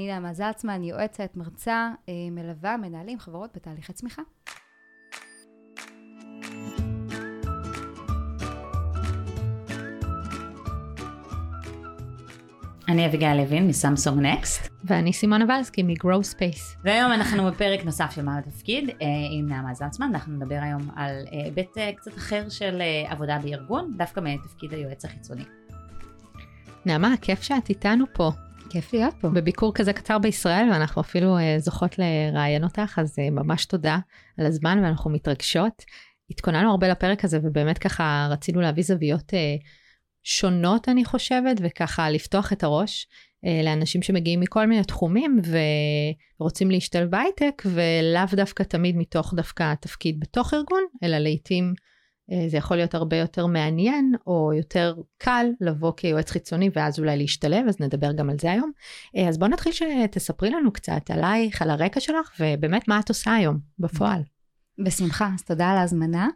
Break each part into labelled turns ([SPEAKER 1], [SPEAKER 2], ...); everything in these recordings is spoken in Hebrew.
[SPEAKER 1] אני נעמה זלצמן, יועצת, מרצה, מלווה, מנהלים, חברות בתהליכי צמיחה.
[SPEAKER 2] אני אביגיל לוין מסמסונג נקסט.
[SPEAKER 3] ואני סימונה ולסקי מגרו ספייס.
[SPEAKER 2] והיום אנחנו בפרק נוסף של מה התפקיד אה, עם נעמה זלצמן, אנחנו נדבר היום על אה, היבט אה, קצת אחר של עבודה בארגון, דווקא מתפקיד היועץ החיצוני.
[SPEAKER 3] נעמה, כיף שאת איתנו פה.
[SPEAKER 1] כיף להיות פה.
[SPEAKER 3] בביקור כזה קצר בישראל, ואנחנו אפילו זוכות לראיין אותך, אז ממש תודה על הזמן, ואנחנו מתרגשות. התכוננו הרבה לפרק הזה, ובאמת ככה רצינו להביא זוויות שונות, אני חושבת, וככה לפתוח את הראש אה, לאנשים שמגיעים מכל מיני תחומים ורוצים להשתלב בהייטק, ולאו דווקא תמיד מתוך דווקא תפקיד בתוך ארגון, אלא לעיתים אה, זה יכול להיות הרבה יותר מעניין, או יותר קל לבוא כיועץ חיצוני ואז אולי להשתלב, אז נדבר גם על זה היום. אה, אז בואו נתחיל שתספרי לנו קצת עלייך, על הרקע שלך, ובאמת מה את עושה היום בפועל.
[SPEAKER 1] בשמחה, אז תודה על ההזמנה.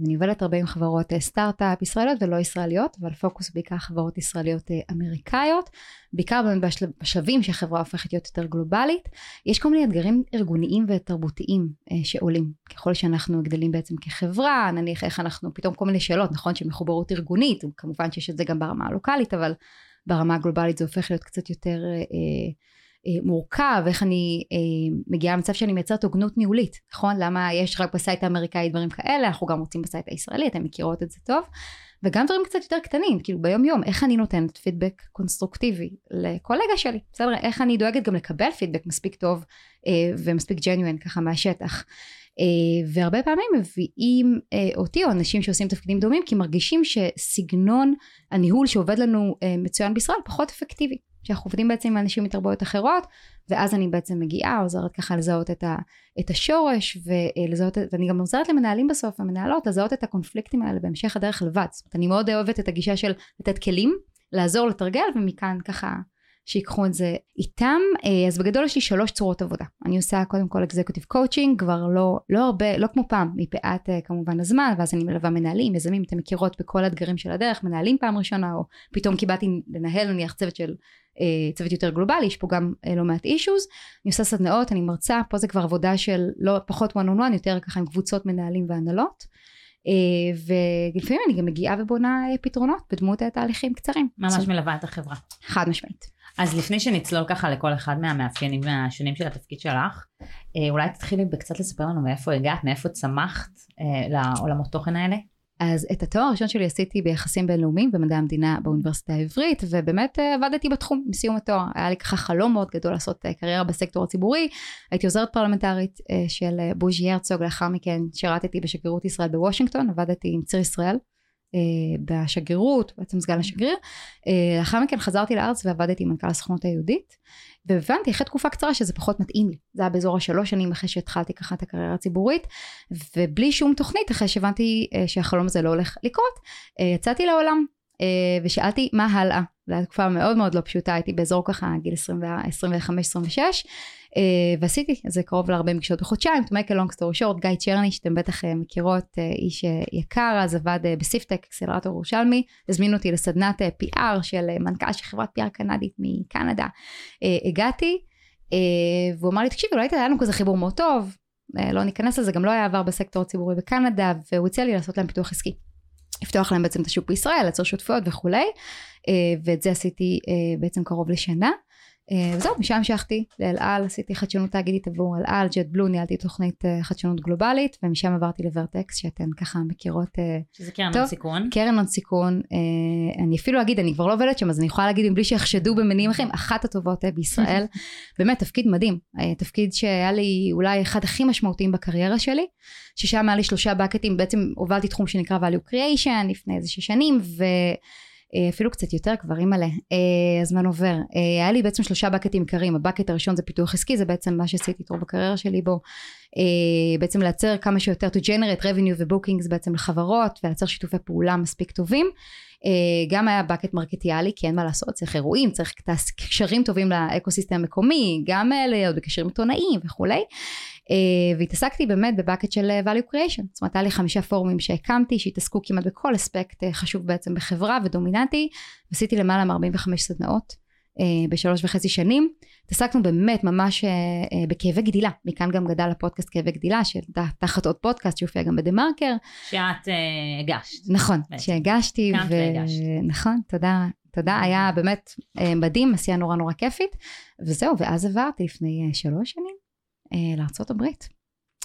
[SPEAKER 1] אני עובדת הרבה עם חברות אה, סטארט-אפ ישראליות ולא ישראליות, אבל פוקוס בעיקר חברות ישראליות אה, אמריקאיות, בעיקר בשלבים שהחברה הופכת להיות יותר גלובלית. יש כל מיני אתגרים ארגוניים ותרבותיים אה, שעולים ככל שאנחנו גדלים בעצם כחברה, נניח איך אנחנו, פתאום כל מיני שאלות, נכון שמחוברות ארגונית, כמובן שיש את זה גם ברמה הלוקאלית, אבל ברמה הגלובלית זה הופך להיות קצת יותר אה, מורכב, איך אני אה, מגיעה למצב שאני מייצרת הוגנות ניהולית, נכון? למה יש רק ב site האמריקאי דברים כאלה, אנחנו גם רוצים ב site הישראלי, אתן מכירות את זה טוב, וגם דברים קצת יותר קטנים, כאילו ביום יום, איך אני נותנת פידבק קונסטרוקטיבי לקולגה שלי, בסדר? איך אני דואגת גם לקבל פידבק מספיק טוב אה, ומספיק genuine ככה מהשטח. אה, והרבה פעמים מביאים אה, אותי או אנשים שעושים תפקידים דומים כי מרגישים שסגנון הניהול שעובד לנו אה, מצוין בישראל פחות אפקטיבי. שאנחנו עובדים בעצם עם אנשים מתרבויות אחרות ואז אני בעצם מגיעה עוזרת ככה לזהות את, ה, את השורש ולזהות ואני גם עוזרת למנהלים בסוף המנהלות לזהות את הקונפליקטים האלה בהמשך הדרך לבד. זאת אומרת אני מאוד אוהבת את הגישה של לתת כלים לעזור לתרגל ומכאן ככה שיקחו את זה איתם. אה, אז בגדול יש לי שלוש צורות עבודה. אני עושה קודם כל executive coaching, כבר לא, לא הרבה, לא כמו פעם, מפאת אה, כמובן הזמן, ואז אני מלווה מנהלים, יזמים, אתם מכירות בכל האתגרים של הדרך, מנהלים פעם ראשונה, או פתאום קיבלתי לנהל נניח צוות של אה, צוות יותר גלובלי, יש פה גם לא מעט אישוז. אני עושה סדנאות, אני מרצה, פה זה כבר עבודה של לא פחות one on one, יותר ככה עם קבוצות מנהלים והנהלות. ולפעמים אני גם מגיעה ובונה פתרונות בדמות תהליכים קצרים.
[SPEAKER 2] ממש מלווה את החברה.
[SPEAKER 1] חד משמעית.
[SPEAKER 2] אז לפני שנצלול ככה לכל אחד מהמאפיינים השונים של התפקיד שלך, אה, אולי תתחילי בקצת לספר לנו מאיפה הגעת, מאיפה צמחת אה, לעולמות תוכן האלה.
[SPEAKER 1] אז את התואר הראשון שלי עשיתי ביחסים בינלאומיים במדעי המדינה באוניברסיטה העברית ובאמת אה, עבדתי בתחום מסיום התואר. היה לי ככה חלום מאוד גדול לעשות קריירה בסקטור הציבורי. הייתי עוזרת פרלמנטרית של בוז'י הרצוג לאחר מכן שירתתי בשגרירות ישראל בוושינגטון עבדתי עם ציר ישראל. אה, בשגרירות, בעצם סגן השגריר. אה, לאחר מכן חזרתי לארץ ועבדתי עם מנכ"ל הסוכנות היהודית, והבנתי אחרי תקופה קצרה שזה פחות מתאים לי. זה היה באזור השלוש שנים אחרי שהתחלתי ככה את הקריירה הציבורית, ובלי שום תוכנית, אחרי שהבנתי אה, שהחלום הזה לא הולך לקרות, יצאתי לעולם ושאלתי מה הלאה. זו הייתה תקופה מאוד מאוד לא פשוטה, הייתי באזור ככה גיל 25-26, אה, ועשיתי איזה קרוב ל-40 פגישות בחודשיים, to make a long story short, גיא צ'רני שאתם בטח אה, מכירות, אה, איש יקר, אז עבד בסיפטק, אקסלרטור ירושלמי, הזמין אותי לסדנת PR של מנכ"ל של חברת PR קנדית מקנדה, הגעתי, והוא אמר לי תקשיבי אולי היה לנו כזה חיבור מאוד טוב, לא ניכנס לזה, גם לא היה עבר בסקטור הציבורי בקנדה, והוא הציע לי לעשות להם פיתוח עסקי. לפתוח להם בעצם את השוק בישראל, לעצור שותפויות וכולי, ואת זה עשיתי בעצם קרוב לשנה. אה, וזהו, משם המשכתי לאל על, עשיתי חדשנות תאגידית עבור אל על, ג'ט בלו, ניהלתי תוכנית אה, חדשנות גלובלית, ומשם עברתי לוורטקס, שאתן ככה מכירות
[SPEAKER 2] אה, שזה קרן הון סיכון.
[SPEAKER 1] קרן הון סיכון, אני אפילו אגיד, אני כבר לא עובדת שם, אז אני יכולה להגיד, מבלי שיחשדו במניעים אחרים, אחת הטובות בישראל. באמת, תפקיד מדהים. תפקיד שהיה לי אולי אחד הכי משמעותיים בקריירה שלי, ששם היה לי שלושה בקטים, בעצם הובלתי תחום שנקרא value creation לפני איזה שש שנים, ו... אה, אפילו קצת יותר כבר אימא'לה, אה, הזמן עובר. אה, היה לי בעצם שלושה בקטים עיקריים, הבקט הראשון זה פיתוח עסקי, זה בעצם מה שעשיתי טוב בקריירה שלי בו, בעצם לייצר כמה שיותר to generate revenue ו-bookings בעצם לחברות, ולייצר שיתופי פעולה מספיק טובים. גם היה בקט מרקטיאלי, כי אין מה לעשות, צריך אירועים, צריך קשרים טובים לאקוסיסטם המקומי, גם להיות בקשרים עיתונאיים וכולי. Uh, והתעסקתי באמת בבקט של אה, value creation, זאת אומרת היה לי חמישה פורומים שהקמתי שהתעסקו כמעט בכל אספקט uh, חשוב בעצם בחברה ודומיננטי, ועשיתי למעלה מ-45 סדנאות אה, בשלוש וחצי שנים. התעסקנו באמת ממש אה, אה, בכאבי גדילה, מכאן גם גדל הפודקאסט כאבי גדילה, שתחת עוד פודקאסט שהופיע גם בדה מרקר.
[SPEAKER 2] שאת אה, הגשת.
[SPEAKER 1] נכון. שהגשתי.
[SPEAKER 2] קמת והגשת.
[SPEAKER 1] נכון, תודה, תודה, היה באמת אה, מדהים, עשייה נורא נורא כיפית. וזהו, ואז עברתי לפני אה, שלוש שנים אה, לארה"ב.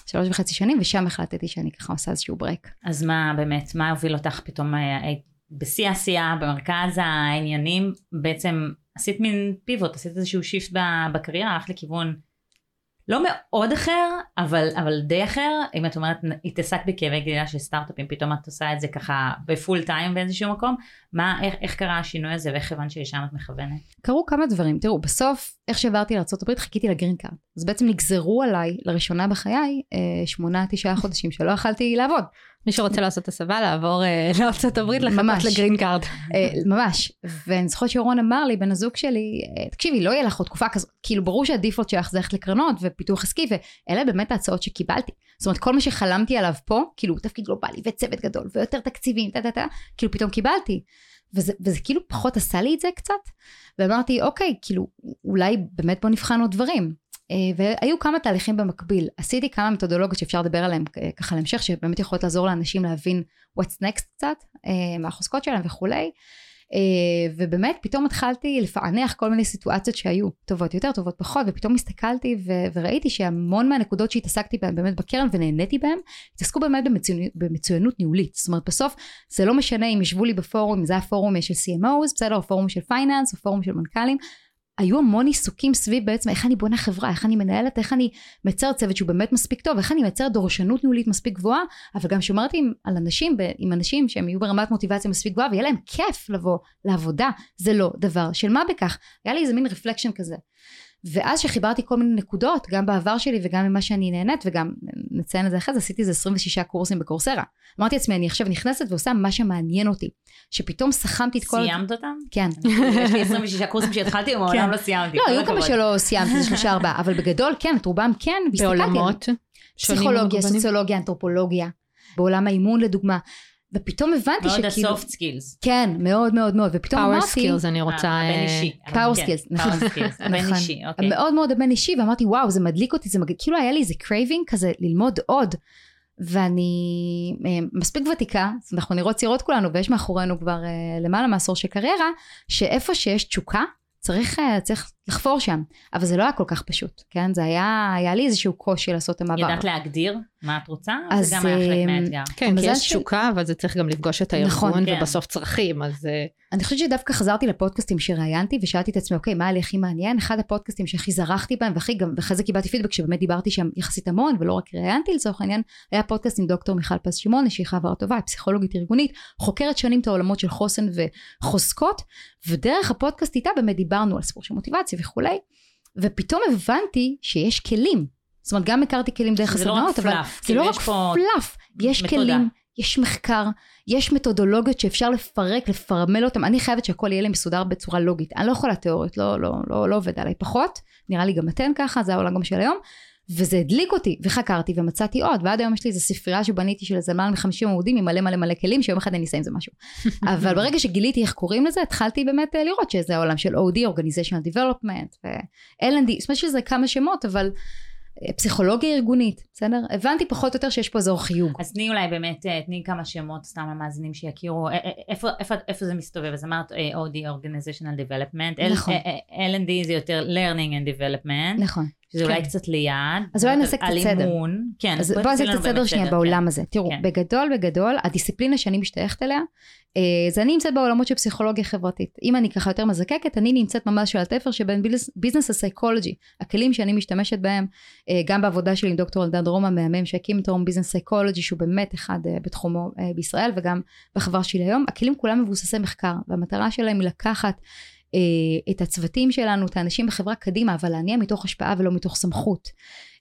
[SPEAKER 1] שלוש וחצי שנים, ושם החלטתי שאני ככה עושה איזשהו break.
[SPEAKER 2] אז מה באמת, מה הוביל אותך פתאום אה, היית בשיא העשייה, במרכז העניינים, בעצם עשית מין pivot, עשית איזשהו shift בקריירה, הלכת לכיוון לא מאוד אחר, אבל, אבל די אחר, אם את אומרת, התעסקת בכאבי גדילה של סטארט-אפים, פתאום את עושה את זה ככה ב full time באיזשהו מקום, מה, איך, איך קרה השינוי הזה ואיך הבנת שלשם את מכוונת?
[SPEAKER 1] קרו כמה דברים, תראו, בסוף, איך שעברתי לארה"ב, חיכיתי ל green card. אז בעצם נגזרו עליי, לראשונה בחיי, אה, שמונה, תשעה חודשים שלא יכלתי לעבוד.
[SPEAKER 3] מי שרוצה לעשות הסבה, לעבור אה, לארצות הברית, לחכות. לגרין קארד.
[SPEAKER 1] אה, ממש. ואני זוכרת שאורון אמר לי, בן הזוג שלי, אה, תקשיבי, לא יהיה לך עוד תקופה כזאת. כאילו, ברור שה default שלך זה ללכת לקרנות ופיתוח עסקי, ואלה באמת ההצעות שקיבלתי. זאת אומרת, כל מה שחלמתי עליו פה, כאילו, תפקיד גלובלי וצוות גדול ויותר תקציבים, טה טה טה, כאילו, פתאום קיבלתי. וזה, וזה כאילו פחות עשה לי את זה קצת. ואמרתי, אוקיי, כאילו, אולי באמת בוא נבחן עוד דברים. אה, והיו כמה תהליכים במקביל. עשיתי כמה מתודולוגיות שאפשר לדבר עליהן אה, ככה להמשך, שבאמת יכולות לעזור לאנשים להבין what's next קצת, אה, מה החוזקות שלהם וכולי. ובאמת פתאום התחלתי לפענח כל מיני סיטואציות שהיו טובות יותר, טובות פחות, ופתאום הסתכלתי ו- וראיתי שהמון מהנקודות שהתעסקתי בהן באמת בקרן ונהניתי בהן, התעסקו באמת במצוינות, במצוינות ניהולית. זאת אומרת בסוף זה לא משנה אם ישבו לי בפורום, אם זה היה פורום של CMOs, בסדר, או פורום של finance, או פורום של מנכ"לים, היו המון עיסוקים סביב בעצם איך אני בונה חברה, איך אני מנהלת, איך אני מייצרת צוות שהוא באמת מספיק טוב, איך אני מייצרת דורשנות ניהולית מספיק גבוהה, אבל גם שומרת עם, על אנשים, עם אנשים שהם יהיו ברמת מוטיבציה מספיק גבוהה ויהיה להם כיף לבוא לעבודה, זה לא דבר של מה בכך. היה לי איזה מין reflection כזה. ואז שחיברתי כל מיני נקודות, גם בעבר שלי וגם ממה שאני נהנית, וגם נציין את זה אחרי זה, עשיתי איזה 26 קורסים ב Coursera. אמרתי לעצמי, אני עכשיו נכנסת ועושה מה שמעניין אותי. שפתאום סכמתי את כל...
[SPEAKER 2] סיימת אותם?
[SPEAKER 1] כן.
[SPEAKER 2] יש לי 26 קורסים שהתחלתי ומעולם לא סיימתי.
[SPEAKER 1] לא, היו כמה. שלא סיימתי, זה שלושה ארבעה, אבל בגדול כן, את רובם כן, והסתכלתי
[SPEAKER 3] בעולמות שונים
[SPEAKER 1] פסיכולוגיה. סוציולוגיה, אנתרופולוגיה, בעולם האימון לדוגמה, ופתאום הבנתי
[SPEAKER 2] מאוד
[SPEAKER 1] שכאילו,
[SPEAKER 2] ה-soft skills.
[SPEAKER 1] כן, מאוד מאוד מאוד, ופתאום
[SPEAKER 3] power
[SPEAKER 1] אמרתי,
[SPEAKER 3] skills אני רוצה...
[SPEAKER 2] אה, הבן
[SPEAKER 3] אה,
[SPEAKER 2] אישי.
[SPEAKER 1] Power
[SPEAKER 2] כן,
[SPEAKER 1] skills, נכון.
[SPEAKER 2] power skills, הבן
[SPEAKER 1] נכון.
[SPEAKER 2] אישי, אוקיי.
[SPEAKER 1] מאוד מאוד הבן אישי, ואמרתי וואו זה מדליק אותי, זה מג... כאילו היה לי איזה craving כזה ללמוד עוד, ואני אה, מספיק ותיקה, אנחנו נראות צעירות כולנו, ויש מאחורינו כבר אה, למעלה מעשור של קריירה, שאיפה שיש תשוקה, צריך, אה, צריך לחפור שם, אבל זה לא היה כל כך פשוט, כן? זה היה, היה לי איזשהו קושי לעשות את המעבר.
[SPEAKER 2] ידעת להגדיר מה את רוצה?
[SPEAKER 1] אז,
[SPEAKER 2] זה גם היה חלק
[SPEAKER 1] אה,
[SPEAKER 2] מהאתגר.
[SPEAKER 3] כן, כי
[SPEAKER 1] המזל
[SPEAKER 3] יש תשוקה, אבל זה צריך גם לפגוש את
[SPEAKER 1] נכון,
[SPEAKER 3] הארגון,
[SPEAKER 2] כן.
[SPEAKER 3] ובסוף צרכים, אז אה,
[SPEAKER 1] אני חושבת שדווקא חזרתי לפודקאסטים שראיינתי ושאלתי את עצמי אוקיי מה היה לי הכי מעניין אחד הפודקאסטים שהכי זרחתי בהם והכי גם ואחרי זה קיבלתי פידבק שבאמת דיברתי שם יחסית המון ולא רק ראיינתי לצורך העניין היה פודקאסט עם דוקטור מיכל פז שמעון שהיא חברה טובה היא פסיכולוגית ארגונית חוקרת שנים את העולמות של חוסן וחוזקות ודרך הפודקאסט איתה באמת דיברנו על סיפור של מוטיבציה וכולי ופתאום הבנתי שיש כלים זאת אומרת גם הכרתי כלים דרך
[SPEAKER 2] לא
[SPEAKER 1] הסדנאות אבל
[SPEAKER 2] פלאף,
[SPEAKER 1] זה
[SPEAKER 2] כאילו
[SPEAKER 1] לא
[SPEAKER 2] יש
[SPEAKER 1] רק פלאף יש
[SPEAKER 2] מתודה.
[SPEAKER 1] כלים יש מחקר, יש מתודולוגיות שאפשר לפרק, לפרמל אותם. אני חייבת שהכל יהיה לי מסודר בצורה לוגית. אני לא יכולה תיאוריות, לא, לא, לא, לא עובד עליי פחות. נראה לי גם אתן ככה, זה העולם גם של היום. וזה הדליק אותי, וחקרתי ומצאתי עוד, ועד היום יש לי איזו ספרייה שבניתי של איזה למעלה מ-50 עמודים עם מלא מלא מלא כלים, שיום אחד אני אעשה עם זה משהו. אבל ברגע שגיליתי איך קוראים לזה, התחלתי באמת אה, לראות שזה העולם של OD, Organizational Development, ו-L&D, זאת אומרת שזה כמה שמות, אבל אה, פסיכולוגיה ארגונית, בסדר? הבנתי פחות או יותר שיש פה אזור חיוג.
[SPEAKER 2] אז תני אולי באמת, אה, תני כמה שמות סתם למאזינים שיכירו, איפה, איפה, איפה זה מסתובב? אז אמרת OD, Organizational Development, L-
[SPEAKER 1] נכון.
[SPEAKER 2] L&D זה יותר Learning and Development,
[SPEAKER 1] נכון.
[SPEAKER 2] שזה
[SPEAKER 1] כן.
[SPEAKER 2] אולי קצת lead.
[SPEAKER 1] אז אולי נעשה קצת סדר.
[SPEAKER 2] אימון, כן.
[SPEAKER 1] אז
[SPEAKER 2] בואי
[SPEAKER 1] בואו נעשה קצת סדר שנייה
[SPEAKER 2] כן.
[SPEAKER 1] בעולם הזה. תראו,
[SPEAKER 2] כן.
[SPEAKER 1] בגדול בגדול, הדיסציפלינה שאני משתייכת אליה, אה, זה אני נמצאת בעולמות של פסיכולוגיה חברתית. אם אני ככה יותר מזקקת, אני נמצאת ממש על התפר שבין business ל psychology. הכלים שאני משתמשת בהם, אה, גם בעבודה שלי עם דוקטור אלדד רום, מהמם שהקים את רום Business Psychology, שהוא באמת אחד אה, בתחומו בישראל, וגם בחברה שלי היום, הכלים כולם מבוססי מחקר, והמטרה שלהם היא לקחת את הצוותים שלנו, את האנשים בחברה קדימה, אבל להניע מתוך השפעה ולא מתוך סמכות.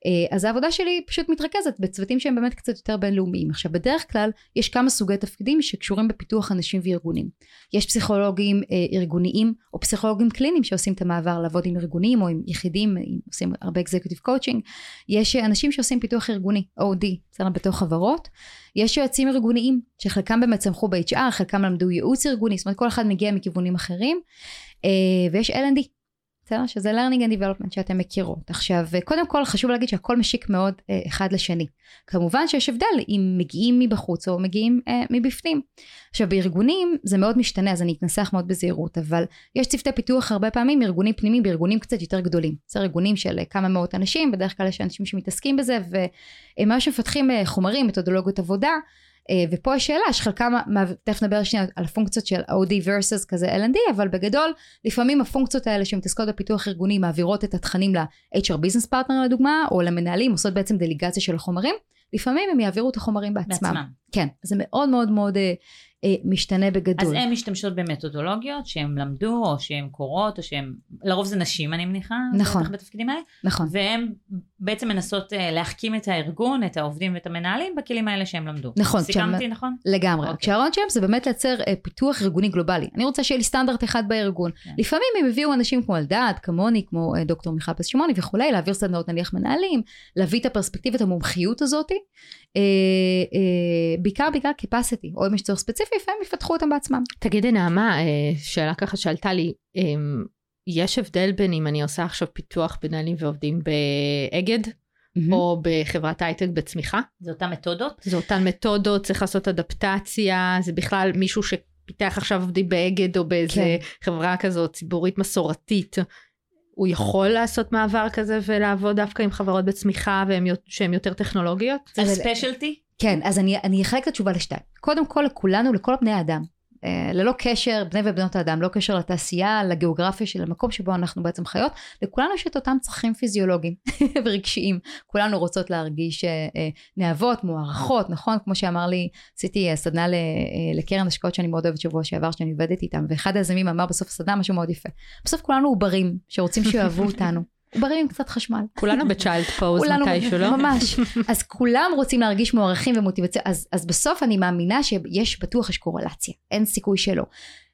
[SPEAKER 1] אה, אז העבודה שלי פשוט מתרכזת בצוותים שהם באמת קצת יותר בינלאומיים. עכשיו בדרך כלל יש כמה סוגי תפקידים שקשורים בפיתוח אנשים וארגונים. יש פסיכולוגים אה, ארגוניים או פסיכולוגים קליניים שעושים את המעבר לעבוד עם ארגונים או עם יחידים, עם- עושים הרבה executive coaching. יש אה, אנשים שעושים פיתוח ארגוני, OD, בסדר, בתוך חברות. יש יועצים ארגוניים שחלקם באמת צמחו ב-HR, חלקם למדו ייעוץ ארגוני, זאת אומרת כל אחד מגיע מכיוונים אחרים. אה, ויש L&D, בסדר? שזה learning and development שאתם מכירות. עכשיו, קודם כל חשוב להגיד שהכל משיק מאוד אה, אחד לשני. כמובן שיש הבדל אם מגיעים מבחוץ או מגיעים אה, מבפנים. עכשיו, בארגונים זה מאוד משתנה, אז אני אתנסח מאוד בזהירות, אבל יש צוותי פיתוח הרבה פעמים, ארגונים פנימיים בארגונים קצת יותר גדולים. זה ארגונים של אה, כמה מאות אנשים, בדרך כלל יש אנשים שמתעסקים בזה, והם ממש מפתחים אה, חומרים, מתודולוגיות עבודה. אה, ופה יש שאלה שחלקם, תכף נדבר שנייה על הפונקציות של OD versus כזה L&D, אבל בגדול לפעמים הפונקציות האלה שמתעסקות בפיתוח ארגוני מעבירות את התכנים ל-HR business partner לדוגמה, או למנהלים, עושות בעצם דליגציה של החומרים, לפעמים הם יעבירו את החומרים בעצמם. בעצמם. כן, זה מאוד מאוד מאוד אה, משתנה בגדול.
[SPEAKER 2] אז הן משתמשות במתודולוגיות שהן למדו, או שהן קורות, או שהן, לרוב זה נשים אני מניחה,
[SPEAKER 1] נכון,
[SPEAKER 2] בטח בתפקידים האלה,
[SPEAKER 1] נכון,
[SPEAKER 2] והן בעצם מנסות אה, להחכים את הארגון, את העובדים ואת המנהלים בכלים האלה שהם למדו.
[SPEAKER 1] נכון,
[SPEAKER 2] סיכמתי נכון?
[SPEAKER 1] לגמרי. אוקיי. כשהרעיון שלהם זה באמת לייצר אה, פיתוח ארגוני גלובלי, אני רוצה שיהיה לי סטנדרט אחד בארגון. כן. לפעמים הם הביאו אנשים כמו אלדד, כמוני, כמו אה, דוקטור מיכל פס שמעוני וכולי, להעביר סדנאות נניח מנהלים, להביא את הפרספקטיבת המומחיות הזאתי, אה, אה, בעיקר בעיקר capacity, או אם יש צורך ספציפי, לפעמים יפתחו אותם בעצמם.
[SPEAKER 3] תגידי נעמה, אה, שאלה ככה שעלתה לי, אמ, יש הבדל בין אם אני עושה עכשיו פיתוח מנהלים ועובדים באגד, mm-hmm. או בחברת הייטק בצמיחה.
[SPEAKER 2] זה אותן מתודות?
[SPEAKER 3] זה אותן מתודות, צריך לעשות אדפטציה, זה בכלל מישהו שפיתח עכשיו עובדים באגד או באיזה כן. חברה כזאת ציבורית מסורתית. הוא יכול לעשות מעבר כזה ולעבוד דווקא עם חברות בצמיחה שהן יותר טכנולוגיות?
[SPEAKER 2] זה ספיישלטי?
[SPEAKER 1] כן, אז אני, אני אחלק את התשובה לשתיים. קודם כל, לכולנו, לכל בני האדם, ללא קשר, בני ובנות האדם, לא קשר לתעשייה, לגיאוגרפיה של המקום שבו אנחנו בעצם חיות, לכולנו יש את אותם צרכים פיזיולוגיים ורגשיים. כולנו רוצות להרגיש אה, אה, נאהבות, מוערכות, נכון? כמו שאמר לי, עשיתי סדנה לקרן השקעות שאני מאוד אוהבת שבוע שעבר, שאני עובדת איתם, ואחד היזמים אמר בסוף הסדנה משהו מאוד יפה. בסוף כולנו עוברים שרוצים שיאהבו אותנו. עוברים עם קצת חשמל.
[SPEAKER 3] כולנו בצ'יילד פוז מתישהו, לא?
[SPEAKER 1] ממש. אז כולם רוצים להרגיש מוערכים ומוטיבציה, אז, אז בסוף אני מאמינה שיש בטוח יש קורלציה, אין סיכוי שלא.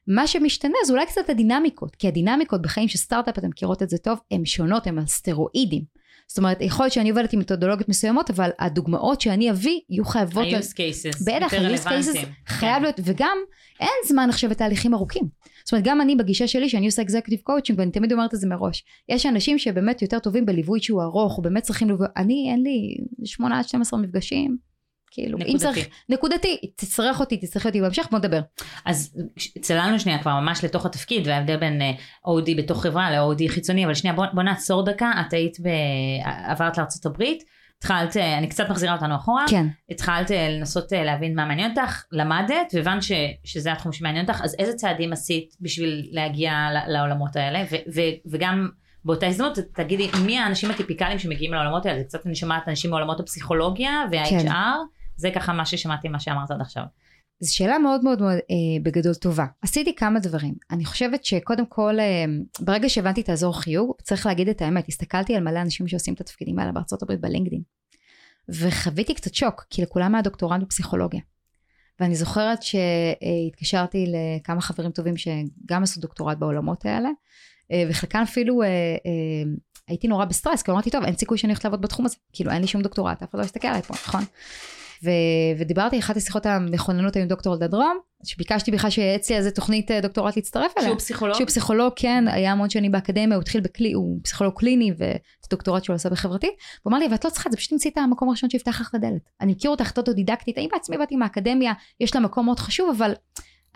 [SPEAKER 1] מה שמשתנה זה אולי קצת הדינמיקות, כי הדינמיקות בחיים של סטארט-אפ, אתם מכירות את זה טוב, הן שונות, הן על סטרואידים. זאת אומרת, יכול להיות שאני עובדת עם מתודולוגיות מסוימות, אבל הדוגמאות שאני אביא יהיו חייבות...
[SPEAKER 2] ה-use cases,
[SPEAKER 1] בטח, ה-use cases חייב להיות, וגם אין זמן עכשיו לתהליכים ארוכים. זאת אומרת, גם אני בגישה שלי, שאני עושה executive coaching, ואני תמיד אומרת את זה מראש, יש אנשים שבאמת יותר טובים בליווי שהוא ארוך, או באמת צריכים ליווי, אני, אין לי 8 עד 12 מפגשים, כאילו, נקודתי. אם צריך, נקודתי, תצטרך אותי, תצטרך אותי בהמשך, בוא נדבר.
[SPEAKER 2] אז צללנו שנייה כבר ממש לתוך התפקיד, וההבדל בין uh, OD בתוך חברה ל-OD חיצוני, אבל שנייה בוא, בוא נעצור דקה, את היית, ב... עברת לארה"ב, התחלת, אה, אני קצת מחזירה אותנו אחורה,
[SPEAKER 1] כן.
[SPEAKER 2] התחלת אה, לנסות להבין מה מעניין אותך, למדת, והבנת ש, שזה התחום שמעניין אותך, אז איזה צעדים עשית בשביל להגיע לעולמות האלה, ו, ו, וגם באותה הזדמנות תגידי מי האנשים הטיפיקליים שמגיעים לעולמות האלה, זה קצת אני שומעת אנשים מעולמות הפסיכולוגיה וה-HR, כן. זה ככה מה ששמעתי מה שאמרת עד עכשיו.
[SPEAKER 1] זו שאלה מאוד מאוד מאוד אה, בגדול טובה. עשיתי כמה דברים. אני חושבת שקודם כל, אה, ברגע שהבנתי את האזור חיוג, צריך להגיד את האמת, הסתכלתי על מלא אנשים שעושים את התפקידים האלה בארצות הברית בלינקדאין. וחוויתי קצת שוק, כי לכולם היה דוקטורנט בפסיכולוגיה. ואני זוכרת שהתקשרתי לכמה חברים טובים שגם עשו דוקטורט בעולמות האלה, אה, וחלקם אפילו אה, אה, הייתי נורא בסטרס, כי אמרתי, טוב, אין סיכוי שאני הולכת לעבוד בתחום הזה. כאילו, אין לי שום דוקטורט, אף אחד לא יסתכל עליי פה, נכון? ו... ודיברתי, אחת השיחות המכוננות עם דוקטור אלדד רום, שביקשתי בכלל שיצא איזה תוכנית אה, דוקטורט להצטרף אליה.
[SPEAKER 2] שהוא פסיכולוג?
[SPEAKER 1] שהוא פסיכולוג, כן, היה המון שנים באקדמיה, הוא התחיל בכלי, הוא פסיכולוג קליני, ואת הדוקטורט שהוא עשה בחברתי. הוא אמר לי, ואת לא צריכה, זה פשוט תמצאי את המקום הראשון שיפתח לך את הדלת. אני מכיר אותך אוטודידקטית, אני בעצמי באתי מהאקדמיה, יש לה מקום מאוד חשוב, אבל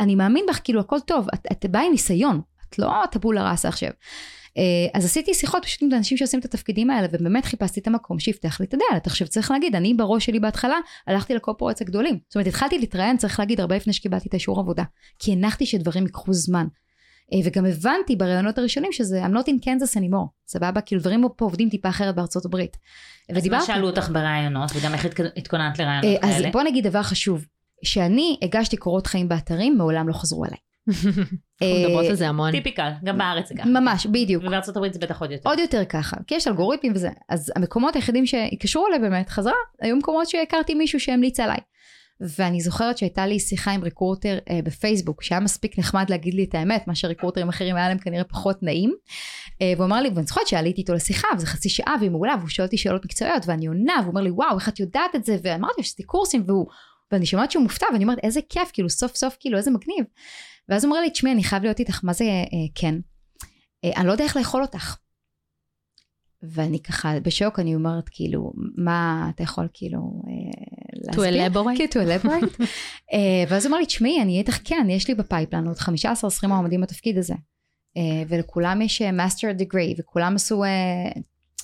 [SPEAKER 1] אני מאמין בך, כאילו הכל טוב, את, את באה עם ניסיון, את לא טבולה ראסה עכשיו. אה, אז עשיתי שיחות פשוט עם אנשים שעושים את התפקידים האלה, ובאמת חיפשתי את המקום שיפתח לי את הדלת. עכשיו צריך להגיד, אני בראש שלי בהתחלה הלכתי לקורפורטס הגדולים. זאת אומרת, התחלתי להתראיין, צריך להגיד, הרבה לפני שקיבלתי את האישור עבודה. כי הנחתי שדברים ייקחו זמן. אה, וגם הבנתי בראיונות הראשונים שזה I'm not in Kansas anymore, סבבה? כאילו דברים פה עובדים טיפה אחרת בארצות הברית.
[SPEAKER 2] אז. מה שאלו אותך בראיונות, וגם איך התכוננת לראיונות
[SPEAKER 1] אה, אז בוא נגיד דבר חשוב, שאני הגשתי קורות חיים באתרים, מעולם לא חזרו אליי.
[SPEAKER 3] אנחנו מדברות על זה המון.
[SPEAKER 2] טיפיקל, גם בארץ זה ככה.
[SPEAKER 1] ממש, בדיוק.
[SPEAKER 2] ובארצות הברית זה בטח עוד יותר.
[SPEAKER 1] עוד יותר ככה, כי יש אלגוריתמים וזה. אז המקומות היחידים שהתקשרו אליי באמת, חזרה, היו מקומות שהכרתי מישהו שהמליץ עליי. ואני זוכרת שהייתה לי שיחה עם ריקורטר אה, בפייסבוק, שהיה מספיק נחמד להגיד לי את האמת, מה שריקורטרים אחרים היה להם כנראה פחות נעים. אה, והוא אמר לי, ואני זוכרת שעליתי איתו לשיחה, וזה חצי שעה והיא מעולה, והוא שואל אותי שאלות מקצועיות, ואני עונה, והוא אומר לי, וואו, איך את יודעת את זה? ואמרתי, יש לי קורסים, והוא... ואני שומעת שהוא מופתע, ואני אומרת, איזה כיף, כאילו סוף סוף, כאילו, איזה מגניב. ואז הוא אומר לי, תשמעי, אני חייב להיות איתך, מה זה אה, כן? אה, אני לא יודע איך לאכול אותך. ואני ככה בשוק, אני אומרת כאילו, מה אתה יכול כאילו
[SPEAKER 3] אה, to elaborate?
[SPEAKER 1] כן, to elaborate. uh, ואז הוא אמר לי, תשמעי, אני איתך כן, יש לי בפייפלן עוד 15-20 מועמדים בתפקיד הזה. Uh, ולכולם יש master uh, degree, וכולם עשו uh,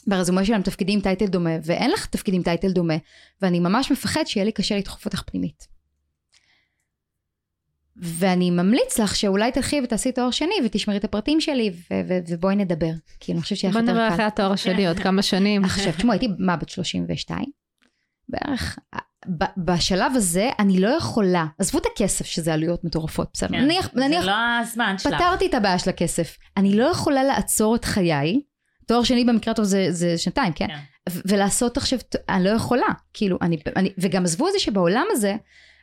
[SPEAKER 1] ב resume שלהם תפקידים title דומה, ואין לך תפקידים title דומה, ואני ממש מפחד שיהיה לי קשה לדחוף אותך פנימית. ואני ממליץ לך שאולי תלכי ותעשי תואר שני ותשמרי את הפרטים שלי ו- ו- ובואי נדבר. כי אני חושבת שיהיה לך יותר קל.
[SPEAKER 3] בוא נדבר אחרי התואר השני עוד כמה שנים.
[SPEAKER 1] עכשיו, תשמעו, הייתי מה בת 32? בערך. בשלב הזה אני לא יכולה, עזבו את הכסף שזה עלויות מטורפות, בסדר,
[SPEAKER 2] כן,
[SPEAKER 1] נניח,
[SPEAKER 2] זה
[SPEAKER 1] נניח,
[SPEAKER 2] לא הזמן שלך.
[SPEAKER 1] פתרתי את הבעיה של הכסף. אני לא יכולה לעצור את חיי, תואר שני במקרה הטוב זה, זה שנתיים, כן?
[SPEAKER 2] כן.
[SPEAKER 1] ולעשות עכשיו, אני לא יכולה, כאילו, אני, אני, וגם עזבו את זה שבעולם הזה,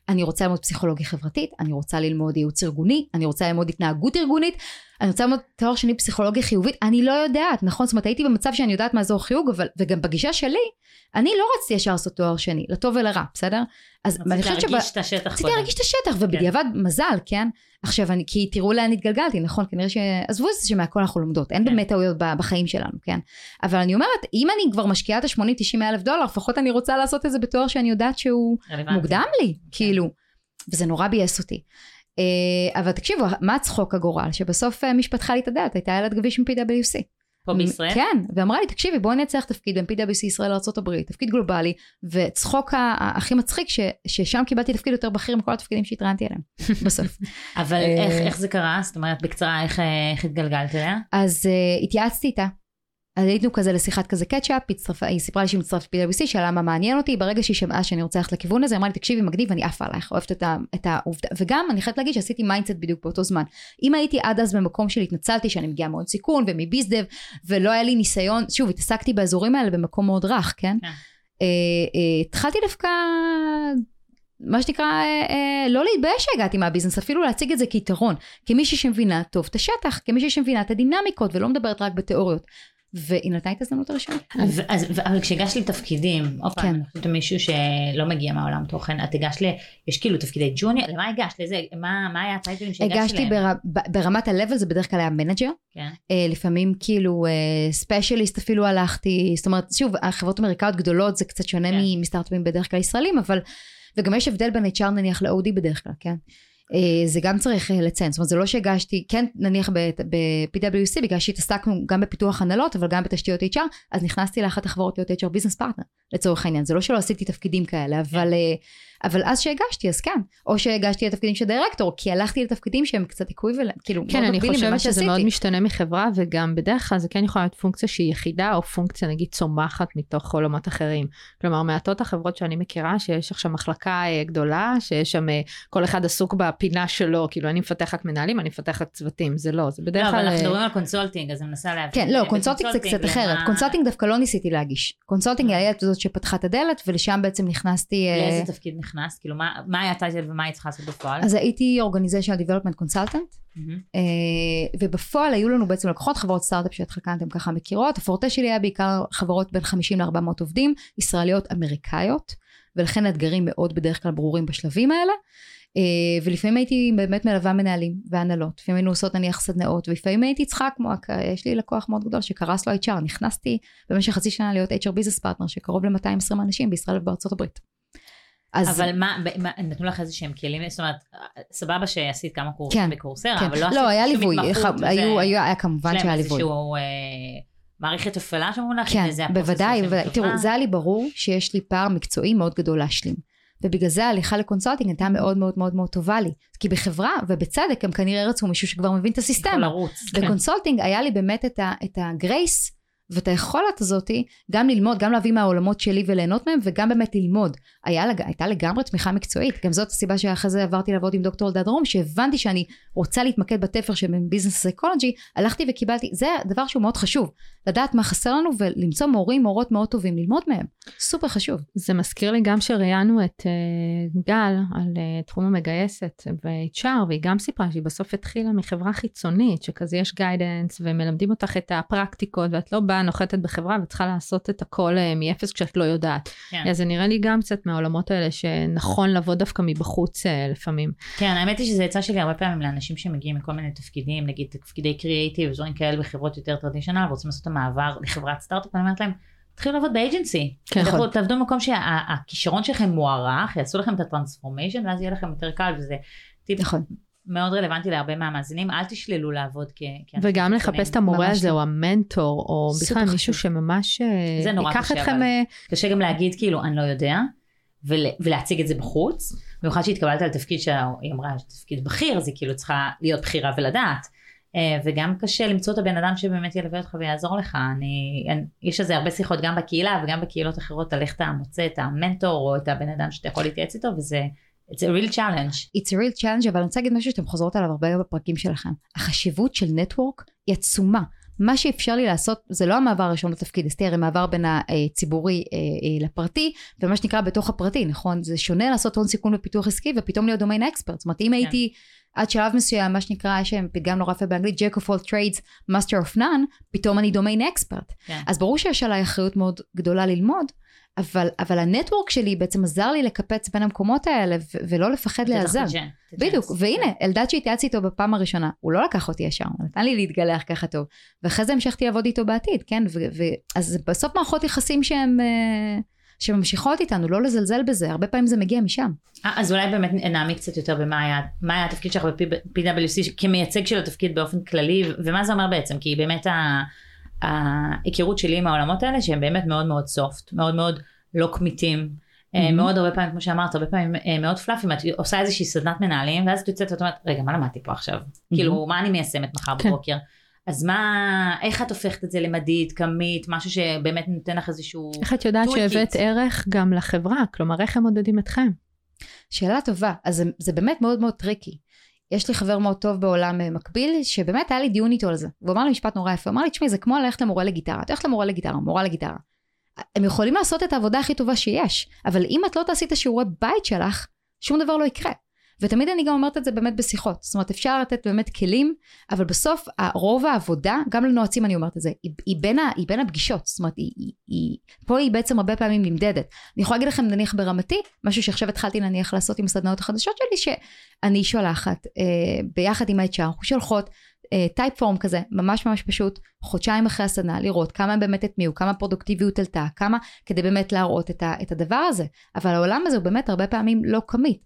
[SPEAKER 1] אני רוצה ללמוד פסיכולוגיה חברתית, אני רוצה ללמוד ייעוץ ארגוני, אני רוצה ללמוד התנהגות ארגונית, אני רוצה ללמוד תואר שני פסיכולוגיה חיובית, אני לא יודעת, נכון? זאת אומרת, הייתי במצב שאני יודעת מה אזור חיוג, אבל, וגם בגישה שלי, אני לא רציתי ישר לעשות תואר שני, לטוב ולרע, בסדר? אז אני חושבת שב...
[SPEAKER 2] להרגיש את השטח
[SPEAKER 1] רציתי. להרגיש את השטח, ובדיעבד מזל, כן? עכשיו, אני, כי תראו לאן התגלגלתי, נכון? כנראה ש... עזבו את זה שמהכל אנחנו לומדות, אין
[SPEAKER 2] כן.
[SPEAKER 1] באמת טעויות בחיים שלנו, כן? אבל אני אומרת, אם אני כבר משקיעה את ה-80-90 אלף דולר, לפחות אני רוצה לעשות את זה בתואר שאני יודעת שהוא
[SPEAKER 2] רלוונטי.
[SPEAKER 1] מוקדם לי, כאילו. וזה נורא ביאס אותי. אה, אבל תקשיבו, מה צחוק הגורל? שבסוף אה, שפתחה לי את הדלת הייתה ילד גביש מ-PwC.
[SPEAKER 2] פה בישראל?
[SPEAKER 1] כן, ואמרה לי, תקשיבי, בואי נצליח תפקיד בין PwC ישראל לארה"ב, תפקיד גלובלי, וצחוק הכי מצחיק, ש- ששם קיבלתי תפקיד יותר בכיר מכל התפקידים שהתראיינתי אליהם, בסוף.
[SPEAKER 2] אבל
[SPEAKER 1] אה,
[SPEAKER 2] איך, איך זה קרה? זאת אומרת, בקצרה, איך, אה, איך התגלגלת אליה?
[SPEAKER 1] אז uh, התייעצתי איתה. אז היינו כזה לשיחת כזה catch up, היא סיפרה לי שהיא מצטרפת ל-PwC, שאלה מה מעניין אותי, ברגע שהיא שמעה שאני רוצה ללכת לכיוון הזה, אמרה לי, תקשיבי, מגניב, אני עפה עלייך, אוהבת את, ה- את העובדה, וגם אני חייבת להגיד שעשיתי mindset בדיוק באותו זמן. אם הייתי עד אז במקום של התנצלתי שאני מגיעה מאוד מסייקון ומ bizdev, ולא היה לי ניסיון, שוב, התעסקתי באזורים האלה במקום מאוד רך, כן?
[SPEAKER 2] כן.
[SPEAKER 1] אה, אה, התחלתי דווקא... מה שנקרא, אה, אה, לא להתבייש שהגעתי מהביזנס, אפילו להציג את זה כיתרון, כמישהי שמבינה טוב את השטח, כמישהי שמבינה את הדינמיקות ולא מדברת רק בתיאוריות. והיא נתנה את ההזדמנות הראשונה.
[SPEAKER 2] אז, אבל כשהגשת לתפקידים, עוד פעם,
[SPEAKER 1] כן.
[SPEAKER 2] אני חושבת מישהו שלא מגיע מהעולם תוכן, את הגשת ל... יש כאילו תפקידי ג'וניור, למה הגשת? לזה? מה, מה היה הטייטלים שהגשת
[SPEAKER 1] הגשתי
[SPEAKER 2] להם?
[SPEAKER 1] בר, ב- ברמת ה-level, זה בדרך כלל היה manager,
[SPEAKER 2] כן.
[SPEAKER 1] אה, לפעמים כאילו specialist אפילו הלכתי, זאת אומרת, שוב, החברות אמריקאיות גדולות זה קצת שונה
[SPEAKER 2] כן.
[SPEAKER 1] מסטארט-אפים בדרך כלל ישראלים, אבל, וגם יש הבדל בין HR נניח ל-OD בדרך כלל, כן? אה, זה גם צריך אה, לציין, זאת אומרת זה לא שהגשתי, כן נניח ב-PwC בגלל שהתעסקנו גם בפיתוח הנהלות אבל גם בתשתיות HR, אז נכנסתי לאחת החברות להיות HR business partner לצורך העניין, זה לא שלא עשיתי תפקידים כאלה, אבל, אה, אבל אז שהגשתי אז כן, או שהגשתי לתפקידים של דירקטור, כי הלכתי לתפקידים שהם קצת equivalent, כאילו
[SPEAKER 3] כן, אני חושבת שזה
[SPEAKER 1] שעשיתי.
[SPEAKER 3] מאוד משתנה מחברה, וגם בדרך כלל זה כן יכול להיות פונקציה שהיא יחידה, או פונקציה נגיד צומחת מתוך עולמות אחרים. כלומר, מעטות החברות שאני מכירה, שיש עכשיו מחלקה אה, גדולה, שיש שם, אה, כל אחד עסוק בפינה שלו, כאילו אני מפתח רק מנהלים, אני מפתח רק צוותים, זה לא, זה
[SPEAKER 2] לא,
[SPEAKER 3] בדרך
[SPEAKER 2] אבל
[SPEAKER 3] כלל...
[SPEAKER 2] אנחנו
[SPEAKER 3] אה,
[SPEAKER 2] מדברים על consulting, אז אני מנסה להבין.
[SPEAKER 1] כן, לא, consulting זה קצת אחרת. consulting דווקא לא ניסיתי להגיש. consulting היה את זאת שפתחה את הדלת, ולשם בעצם נכנסתי...
[SPEAKER 2] לאיזה תפקיד נכנסת? כאילו, מה מה היה הטייטל ומה היית צריכה לעשות בפועל?
[SPEAKER 1] אז הייתי Consultant,
[SPEAKER 2] מהמם.
[SPEAKER 1] אה, ובפועל היו לנו בעצם לקוחות חברות סטארט-אפ שאת חלקן אתם ככה מכירות. הפורטה שלי היה בעיקר חברות בין 50 ל-400 עובדים, ישראליות אמריקאיות, ולכן האתגרים מאוד בדרך כלל ברורים בשלבים האלה. אה, ולפעמים הייתי באמת מלווה מנהלים והנהלות, לפעמים היינו עושות נניח סדנאות, ולפעמים הייתי צריכה כמו, יש לי לקוח מאוד גדול שקרס לו HR, נכנסתי במשך חצי שנה להיות HR business partner של קרוב ל-220 אנשים בישראל ובארצות הברית. אז
[SPEAKER 2] אבל מה, מה, נתנו לך איזה שהם כלים, זאת אומרת, סבבה שעשית כמה קורסים
[SPEAKER 1] כן,
[SPEAKER 2] ב Coursera,
[SPEAKER 1] כן.
[SPEAKER 2] אבל לא עשית
[SPEAKER 1] לא, היה
[SPEAKER 2] שום
[SPEAKER 1] ליווי,
[SPEAKER 2] התמחות,
[SPEAKER 1] ח-
[SPEAKER 2] וזה-
[SPEAKER 1] היו, היו, היה כמובן
[SPEAKER 2] יש להם
[SPEAKER 1] שהיה ליווי.
[SPEAKER 2] איזשהו אה, מערכת הפעלה לך,
[SPEAKER 1] כן,
[SPEAKER 2] זה
[SPEAKER 1] בוודאי, בוודאי. תראו, זה היה לי ברור שיש לי פער מקצועי מאוד גדול להשלים. ובגלל זה ההליכה ל consulting הייתה מאוד מאוד מאוד מאוד טובה לי. כי בחברה, ובצדק, הם כנראה רצו מישהו שכבר מבין את
[SPEAKER 2] יכול
[SPEAKER 1] הסיסטמה.
[SPEAKER 2] לרוץ. כן.
[SPEAKER 1] ב consulting היה לי באמת את, ה, את ה grace ואת היכולת הזאתי גם ללמוד, גם להביא מהעולמות שלי וליהנות מהם, וגם באמת ללמוד. היה, הייתה לגמרי תמיכה מקצועית, גם זאת הסיבה שאחרי זה עברתי לעבוד עם דוקטור אלדד רום, שהבנתי שאני רוצה להתמקד בתפר של business psychology, הלכתי וקיבלתי, זה דבר שהוא מאוד חשוב, לדעת מה חסר לנו ולמצוא מורים, מורות מאוד טובים, ללמוד מהם, סופר חשוב.
[SPEAKER 3] זה מזכיר לי גם שראיינו את אה, גל על אה, תחום המגייסת ב-HR, והיא גם סיפרה שהיא בסוף התחילה מחברה חיצונית, שכזה יש guidance ומלמדים אותך את הפרקטיקות, ואת לא באה באה, נוחתת בחברה וצריכה לעשות את הכל אה, מאפס כשאת לא יודעת.
[SPEAKER 2] כן.
[SPEAKER 3] אז זה נראה לי גם קצת מהעולמות האלה שנכון לבוא דווקא מבחוץ אה, לפעמים.
[SPEAKER 2] כן, האמת היא שזה יצא שלי הרבה פעמים לאנשים שמגיעים מכל מיני תפקידים, נגיד תפקידי קריאייטיב, דברים כאלה בחברות יותר טרדישיונל, ורוצים לעשות את המעבר לחברת סטארט-אפ, אני אומרת להם, תתחילו לעבוד באג'נסי.
[SPEAKER 3] כן.
[SPEAKER 2] תלכו- תעבדו במקום שהכישרון שלכם מוערך, יעשו לכם את הטרנספורמיישן, ואז יהיה לכם יותר קל, וזה טיפ
[SPEAKER 1] נכון.
[SPEAKER 2] מאוד רלוונטי להרבה מהמאזינים, אל תשללו לעבוד כ...
[SPEAKER 3] וגם. לחפש את המורה הזה,
[SPEAKER 1] לא.
[SPEAKER 3] או המנטור, או בכלל מישהו. שממש אה,
[SPEAKER 2] זה נורא
[SPEAKER 3] ייקח
[SPEAKER 2] קשה,
[SPEAKER 3] אתכם... אה,
[SPEAKER 2] קשה גם להגיד כאילו אני לא יודע ול, ולהציג את זה בחוץ במיוחד שהתקבלת על תפקיד שהיא אמרה תפקיד בכיר אז היא כאילו צריכה להיות בכירה ולדעת אה, וגם קשה למצוא את הבן אדם שבאמת ילווה אותך ויעזור לך אני, אני יש על זה הרבה שיחות גם בקהילה וגם בקהילות אחרות על איך אתה מוצא את המנטור או את הבן אדם שאתה יכול להתייעץ איתו וזה it's a real challenge
[SPEAKER 1] It's a real challenge, אבל אני רוצה להגיד משהו שאתם חוזרות עליו הרבה בפרקים שלכם. החשיבות של נטוורק היא עצומה. מה שאפשר לי לעשות זה לא המעבר הראשון לתפקיד, אסתר, זה מעבר בין הציבורי אה, אה, לפרטי, ומה שנקרא בתוך הפרטי, נכון? זה שונה לעשות הון סיכון ופיתוח עסקי ופתאום להיות דומיין אקספרט. זאת אומרת, אם הייתי עד שלב מסוים, מה שנקרא, יש שם פתגם נורא יפה באנגלית, Jack of all trades, master of none, פתאום אני דומיין אקספרט.
[SPEAKER 2] כן.
[SPEAKER 1] אז ברור שיש עליי אחריות מאוד גדולה ללמוד, אבל, אבל הנטוורק שלי בעצם עזר לי לקפץ בין המקומות האלה ו- ולא לפחד להיעזר. בדיוק. והנה, אלדד שהתייעצתי איתו בפעם הראשונה, הוא לא לקח אותי ישר, הוא נתן לי להתגלח ככה טוב, ואחרי זה המשכתי לעבוד איתו בעתיד, כן? ו- ו- אז בסוף מערכות יחסים שהן... אה, שממשיכות איתנו, לא לזלזל בזה, הרבה פעמים זה מגיע משם.
[SPEAKER 2] אה, אז אולי באמת נעמיק קצת יותר במה היה, היה התפקיד שלך ב-PwC כמייצג של התפקיד באופן כללי, ומה זה אומר בעצם, כי באמת ה- ההיכרות שלי עם העולמות האלה, שהם באמת מאוד מאוד סופט, מאוד מאוד לא קמיטים, אה,
[SPEAKER 1] Mhm.
[SPEAKER 2] מאוד הרבה פעמים, כמו שאמרת, הרבה פעמים אה, מאוד פלאפים, את עושה איזושהי סדנת מנהלים, ואז את יוצאת ואת אומרת, רגע, מה למדתי פה עכשיו? כאילו, מה אני מיישמת מחר
[SPEAKER 3] כן.
[SPEAKER 2] בבוקר? אז מה, איך את הופכת את זה למדיד, כמית, משהו שבאמת נותן לך איזשהו...
[SPEAKER 3] איך את יודעת. שהבאת ערך גם לחברה? כלומר, איך הם מודדים אתכם?
[SPEAKER 1] שאלה טובה, אז זה, זה באמת מאוד מאוד tricky. יש לי חבר מאוד טוב בעולם אה, מקביל, שבאמת היה לי דיון איתו על זה. הוא אמר לי משפט נורא יפה, הוא אמר לי, תשמעי, זה כמו ללכת למורה לגיטרה. את הולכת למורה לגיטרה, מורה לגיטרה. הם יכולים לעשות את העבודה הכי טובה שיש, אבל אם את לא תעשי את השיעורי בית שלך, שום דבר לא יקרה. ותמיד אני גם אומרת את זה באמת בשיחות. זאת אומרת, אפשר לתת באמת כלים, אבל בסוף רוב העבודה, גם לנועצים אני אומרת את זה, היא, היא, בין, ה, היא בין הפגישות. זאת אומרת, היא, היא, פה היא בעצם הרבה פעמים נמדדת. אני יכולה להגיד לכם, נניח ברמתי, משהו שעכשיו התחלתי נניח לעשות עם הסדנאות החדשות שלי, שאני שולחת אה, ביחד עם ה-HR, אנחנו שולחות טייפ uh, פורם כזה, ממש ממש פשוט, חודשיים אחרי הסדנה, לראות כמה הם באמת הטמיעו, כמה פרודוקטיביות עלתה, כמה, כדי באמת להראות את, ה, את הדבר הזה. אבל העולם הזה הוא באמת הרבה פעמים לא קמיט.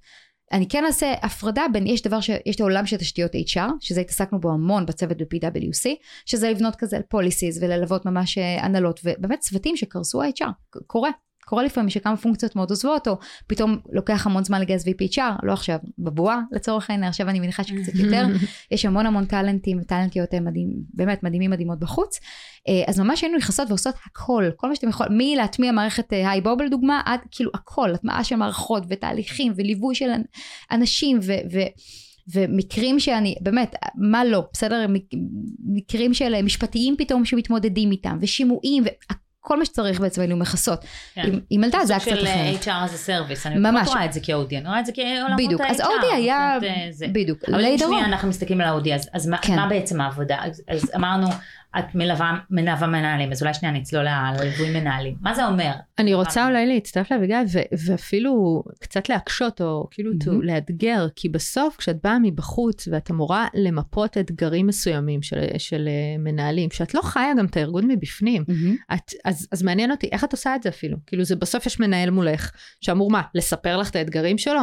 [SPEAKER 1] אני כן אעשה הפרדה בין, יש דבר ש... יש את העולם של תשתיות HR, שזה התעסקנו בו המון בצוות ב-PwC, שזה לבנות כזה פוליסיס וללוות ממש אה, הנהלות, ובאמת צוותים שקרסו ה-HR, קורה. קורה לפעמים שכמה פונקציות מאוד עוזבות, או פתאום לוקח המון זמן לגייס VP HR, לא עכשיו, בבועה לצורך העניין, עכשיו אני מניחה שקצת יותר, יש המון המון טאלנטים וטאלנטיות מדהים, באמת מדהימים מדהימות בחוץ, אז ממש היינו נכנסות ועושות הכל, כל מה שאתם יכולים, מלהטמיע מערכת היי בוב לדוגמה, עד כאילו הכל, הטמעה של מערכות ותהליכים וליווי של אנשים ו... ו ומקרים שאני, באמת, מה לא, בסדר? מקרים של משפטיים פתאום שמתמודדים איתם, ושימועים, כל מה שצריך בעצם היינו מכסות.
[SPEAKER 2] כן.
[SPEAKER 1] עם, זה היה קצת אחרת.
[SPEAKER 2] של HR as a service, אני
[SPEAKER 1] ממש.
[SPEAKER 2] לא רואה את זה כאודי, אני רואה את זה כעולמות ה-HR.
[SPEAKER 1] בדיוק, אז אודי היה,
[SPEAKER 2] זה.
[SPEAKER 1] בדיוק,
[SPEAKER 2] אבל אם. שנייה אנחנו מסתכלים על האודי, אז, אז מה,
[SPEAKER 1] כן.
[SPEAKER 2] מה בעצם העבודה? אז, אז אמרנו, את מלווה, מלווה מנהלים, אז אולי שנייה נצלול לליווי מנהלים. מה זה אומר?
[SPEAKER 3] אני רוצה אולי להצטרף לאביגיל ואפילו קצת להקשות או כאילו mm-hmm. לאתגר, כי בסוף כשאת באה מבחוץ ואת אמורה למפות אתגרים מסוימים של, של אה, מנהלים, שאת לא חיה גם את הארגון מבפנים,
[SPEAKER 1] מהמם.
[SPEAKER 3] את, אז, אז מעניין אותי איך את עושה את זה אפילו, כאילו זה בסוף יש מנהל מולך שאמור מה, לספר לך את האתגרים שלו?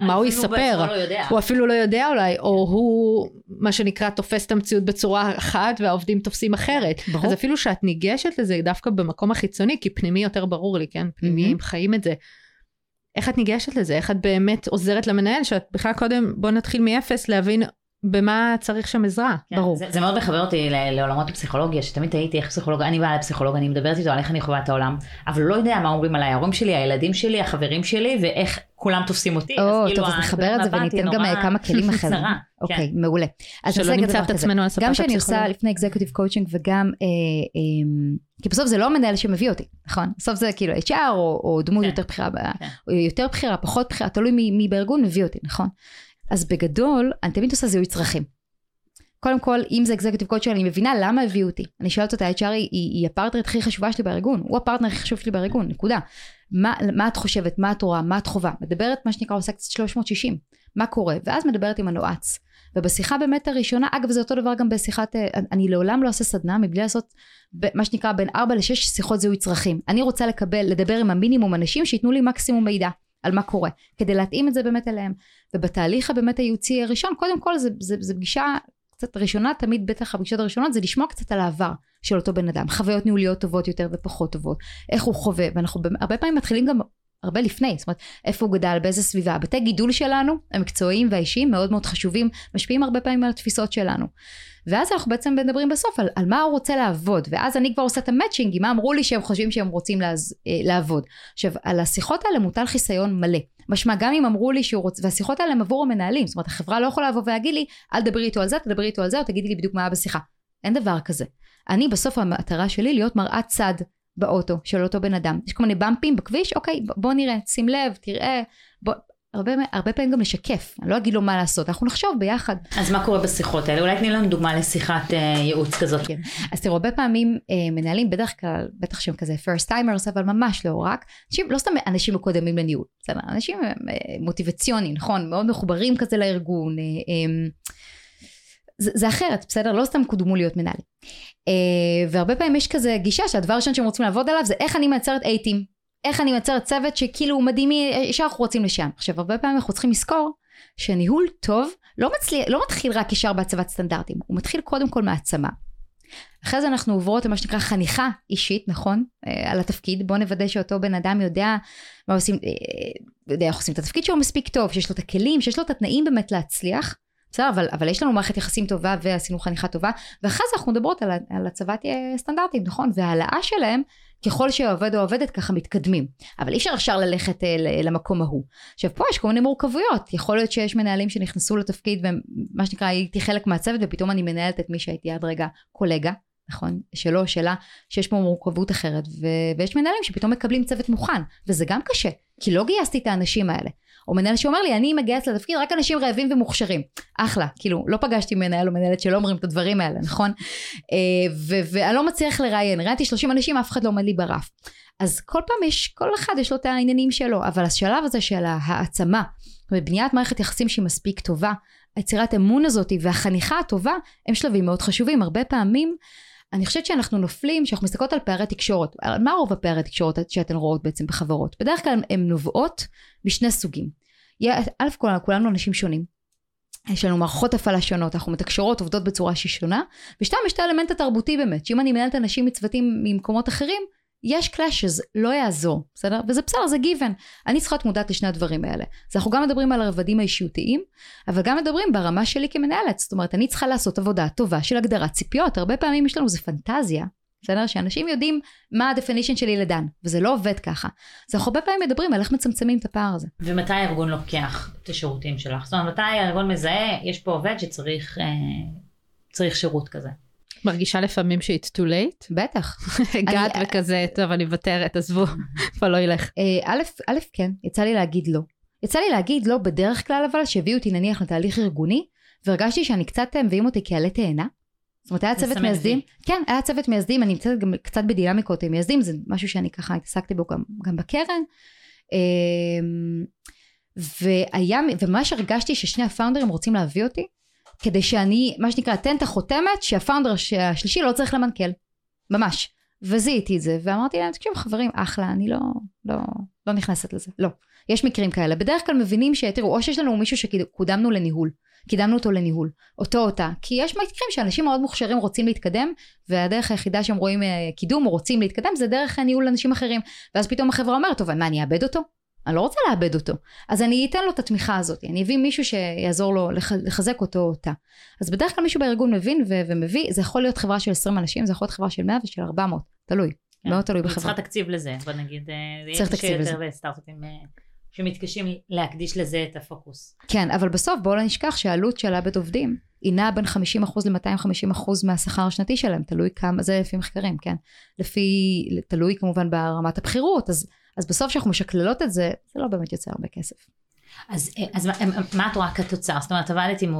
[SPEAKER 3] מה הוא יספר?
[SPEAKER 2] בעצמו לא.
[SPEAKER 3] הוא אפילו לא יודע אולי, או הוא מה שנקרא תופס את המציאות בצורה אחת והעובדים תופסים אחרת.
[SPEAKER 1] ברור.
[SPEAKER 3] אז אפילו שאת ניגשת לזה דווקא במקום החיצוני, כי פנימי יותר ברור לי, כן? פנימיים חיים את זה. איך את ניגשת לזה? איך את באמת עוזרת למנהל, שאת בכלל קודם, בוא נתחיל מאפס, להבין במה צריך שם עזרה.
[SPEAKER 2] כן,
[SPEAKER 1] ברור.
[SPEAKER 2] זה, זה מאוד מחבר אותי לעולמות הפסיכולוגיה, שתמיד תהיתי איך פסיכולוג, אני באה לפסיכולוג, אני מדברת איתו על איך אני חווה את העולם, אבל לא יודע מה אומרים עליי, ההורים שלי, הילדים שלי, החברים שלי, ואיך כולם תופסים אותי.
[SPEAKER 1] או,
[SPEAKER 2] כאילו
[SPEAKER 1] טוב, אז נחבר את זה וניתן גם אה, כמה כלים אחרים.
[SPEAKER 2] קצרה,
[SPEAKER 1] אוקיי,
[SPEAKER 2] כן.
[SPEAKER 1] מעולה. אז
[SPEAKER 3] שלא נמצא את. עצמנו על ספת
[SPEAKER 1] גם שאני עושה. לפני executive coaching וגם, אה, אה, כי בסוף זה לא המנהל שמביא אותי, נכון? בסוף זה כאילו HR או, או דמות
[SPEAKER 2] כן.
[SPEAKER 1] יותר בכירה, ב-
[SPEAKER 2] כן.
[SPEAKER 1] יותר בכירה, פחות בכירה, תלוי מי, מי בארגון מביא אותי, נכון? אז בגדול, אני תמיד עושה זיהוי צרכים. קודם כל, אם זה אקזקטיב קוד אני מבינה למה הביאו אותי. אני שואלת אותה, HR היא, היא הפרטנרית הכי חשובה שלי בארגון, הוא הפרטנר הכי חשוב שלי בארגון, נקודה. מה, מה את חושבת, מה את רואה, מה את חובה. מדברת מה שנקרא עושה קצת 360, מה קורה, ואז מדברת עם הנועץ. ובשיחה באמת הראשונה, אגב זה אותו דבר גם בשיחת, אה, אני לעולם לא עושה סדנה מבלי לעשות מה שנקרא בין 4 ל-6 שיחות זיהוי צרכים. אני רוצה לקבל, לדבר עם המינימום אנשים שייתנו לי מקסימום מידע על מה קורה, כדי להתאים את זה באמת אליהם. ובתהליך הבאמת הייעוצי הראשון, קודם כל זה, זה, זה פגישה קצת ראשונה, תמיד בטח הפגישות הראשונות זה לשמוע קצת על העבר של אותו בן אדם, חוויות ניהוליות טובות יותר ופחות טובות, איך הוא חווה, ואנחנו הרבה פעמים מתחילים גם הרבה לפני, זאת אומרת, איפה הוא גדל, באיזה סביבה. הבתי גידול שלנו, המקצועיים והאישיים, מאוד מאוד חשובים, משפיעים הרבה פעמים על התפיסות שלנו. ואז אנחנו בעצם מדברים בסוף על, על מה הוא רוצה לעבוד, ואז אני כבר עושה את המצ'ינג עם מה אמרו לי שהם חושבים שהם רוצים לעז, אה, לעבוד. עכשיו, על השיחות האלה מוטל חיסיון מלא. משמע, גם אם אמרו לי שהוא רוצה, והשיחות האלה הם עבור המנהלים, זאת אומרת, החברה לא יכולה לבוא ולהגיד לי, אל תדברי איתו על זה, תדברי איתו על זה, או תגידי לי בדיוק מה היה בשיחה. אין דבר כזה. אני בסוף המטרה שלי להיות מראת צד באוטו של אותו בן אדם. יש כל מיני במפים בכביש, אוקיי, בוא נראה, שים לב, תראה, בוא, הרבה, הרבה פעמים גם לשקף, אני לא אגיד לו מה לעשות, אנחנו נחשוב ביחד.
[SPEAKER 2] אז מה קורה בשיחות האלה? אולי תני לנו דוגמה לשיחת אה, ייעוץ כזאת. כן.
[SPEAKER 1] אז תראו, הרבה פעמים אה, מנהלים, בדרך כלל, בטח שהם כזה first timers, אבל ממש לא רק, אנשים, לא סתם אנשים מקודמים לניהול, בסדר, אנשים אה, מוטיבציוניים, נכון, מאוד מחוברים כזה לארגון, אה, אה, זה, זה אחרת, בסדר? לא סתם קודמו להיות מנהלים. Uh, והרבה פעמים יש כזה גישה שהדבר הראשון שהם רוצים לעבוד עליו זה איך אני מייצרת אייטים. איך אני מייצרת צוות שכאילו הוא מדהים, ישר אנחנו רוצים לשם. עכשיו, הרבה פעמים אנחנו צריכים לזכור שניהול טוב לא, מצליח, לא מתחיל רק ישר בהצבת סטנדרטים, הוא מתחיל קודם כל מהעצמה. אחרי זה אנחנו עוברות למה שנקרא חניכה אישית, נכון? אה, על התפקיד. בואו נוודא שאותו בן אדם יודע מה עושים, אה, יודע איך עושים את התפקיד שהוא מספיק טוב, שיש לו את הכלים, שיש לו את התנאים באמת להצליח. בסדר, אבל, אבל יש לנו מערכת יחסים טובה ועשינו חניכה טובה, ואחרי זה אנחנו מדברות על, על הצבת אה, סטנדרטים, נכון? והעלאה שלהם, ככל שהעובד או העובדת ככה מתקדמים. אבל אי אפשר ישר ללכת אה, למקום ההוא. עכשיו פה יש כל מיני מורכבויות, יכול להיות שיש מנהלים שנכנסו לתפקיד ומה שנקרא הייתי חלק מהצוות ופתאום אני מנהלת את מי שהייתי עד רגע קולגה. נכון? שלו, שלה, שיש פה מורכבות אחרת, ו- ויש מנהלים שפתאום מקבלים צוות מוכן, וזה גם קשה, כי לא גייסתי את האנשים האלה. או מנהל שאומר לי, אני מגייס לתפקיד רק אנשים רעבים ומוכשרים. אחלה, כאילו, לא פגשתי מנהל או מנהלת שלא אומרים את הדברים האלה, נכון? אה, ואני לא מצליח לראיין, ראיינתי 30 אנשים, אף אחד לא עומד לי ברף. אז כל פעם יש, כל אחד יש לו את העניינים שלו, אבל השלב הזה של העצמה, ובניית מערכת יחסים שהיא מספיק טובה, היצירת אמון הזאת והחניכה הטובה, הם שלבים מאוד חשובים. הרבה פעמים אני חושבת שאנחנו נופלים, כשאנחנו מסתכלות על פערי תקשורת, מה רוב הפערי תקשורת שאתן רואות בעצם בחברות? בדרך כלל הן נובעות משני סוגים. א' כולנו, כולנו אנשים שונים. יש לנו מערכות הפעלה שונות, אנחנו מתקשרות, עובדות בצורה שהיא שונה, ושתיים, יש את האלמנט התרבותי באמת, שאם אני מנהלת אנשים מצוותים ממקומות אחרים, יש קלאשז, לא יעזור, בסדר? וזה בסדר, זה גיוון. אני צריכה להיות מודעת לשני הדברים האלה. אז אנחנו גם מדברים על הרבדים האישיותיים, אבל גם מדברים ברמה שלי כמנהלת. זאת אומרת, אני צריכה לעשות עבודה טובה של הגדרת ציפיות. הרבה פעמים יש לנו, זה פנטזיה, בסדר? שאנשים יודעים מה ה-definition של ילדן, וזה לא עובד ככה. אז אנחנו הרבה פעמים מדברים על איך מצמצמים את הפער הזה.
[SPEAKER 2] ומתי הארגון לוקח את השירותים שלך? זאת אומרת, מתי הארגון מזהה, יש פה עובד שצריך אה, שירות כזה.
[SPEAKER 3] מרגישה לפעמים ש-it's too late?
[SPEAKER 1] בטח.
[SPEAKER 3] הגעת וכזה, טוב, אני מוותרת, עזבו, כבר לא ילך.
[SPEAKER 1] אה, א', א', כן, יצא לי להגיד לא. יצא לי להגיד לא בדרך כלל, אבל שהביאו אותי נניח לתהליך ארגוני, והרגשתי שאני קצת, אה, מביאים אותי כעלה תאנה. זאת אומרת, היה צוות מייסדים, כן, היה צוות מייסדים, אני נמצאת גם קצת בדינמיקות עם מייסדים, זה משהו שאני ככה התעסקתי בו גם, גם בקרן. אמ, והיה, וממש הרגשתי ששני הפאונדרים רוצים להביא אותי, כדי שאני, מה שנקרא, אתן את החותמת שהפאונדר השלישי לא צריך למנכ"ל. ממש. וזיהיתי את זה, ואמרתי להם, תקשיבו חברים, אחלה, אני לא, לא, לא נכנסת לזה. לא. יש מקרים כאלה. בדרך כלל מבינים שתראו, או שיש לנו מישהו שקודמנו לניהול. קידמנו אותו לניהול, אותו אותה, כי יש מקרים שאנשים מאוד מוכשרים רוצים להתקדם, והדרך היחידה שהם רואים אה, קידום או רוצים להתקדם זה דרך ניהול אנשים אחרים, ואז פתאום החברה אומרת, טוב, מה, אני אאבד אותו? אני לא רוצה לאבד אותו. אז אני אתן לו את התמיכה הזאת, אני אביא מישהו שיעזור לו לח, לחזק אותו או אותה. אז בדרך כלל מישהו בארגון מבין ו- ומביא, זה יכול להיות חברה של 20 אנשים, זה יכול להיות חברה של 100 ושל 400, תלוי. כן. מאוד תלוי בחברה.
[SPEAKER 2] צריכה תקציב לזה, בוא נגיד.
[SPEAKER 1] אה, צריך תקציב לזה.
[SPEAKER 2] בסטארט-אפים אה, שמתקשים להקדיש לזה את הפוקוס.
[SPEAKER 1] כן, אבל בסוף בואו לא נשכח שהעלות של לאבד עובדים היא נעה בין 50% ל-250% מהשכר השנתי שלהם, תלוי כמה, זה לפי מחקרים, כן? לפי, תלוי כמובן ברמת הבכירות, אז אז בסוף כשאנחנו משקללות את זה, זה לא באמת יוצא הרבה כסף.
[SPEAKER 2] אז, אז מה, מה את רואה כתוצר? זאת אומרת, עבדת עם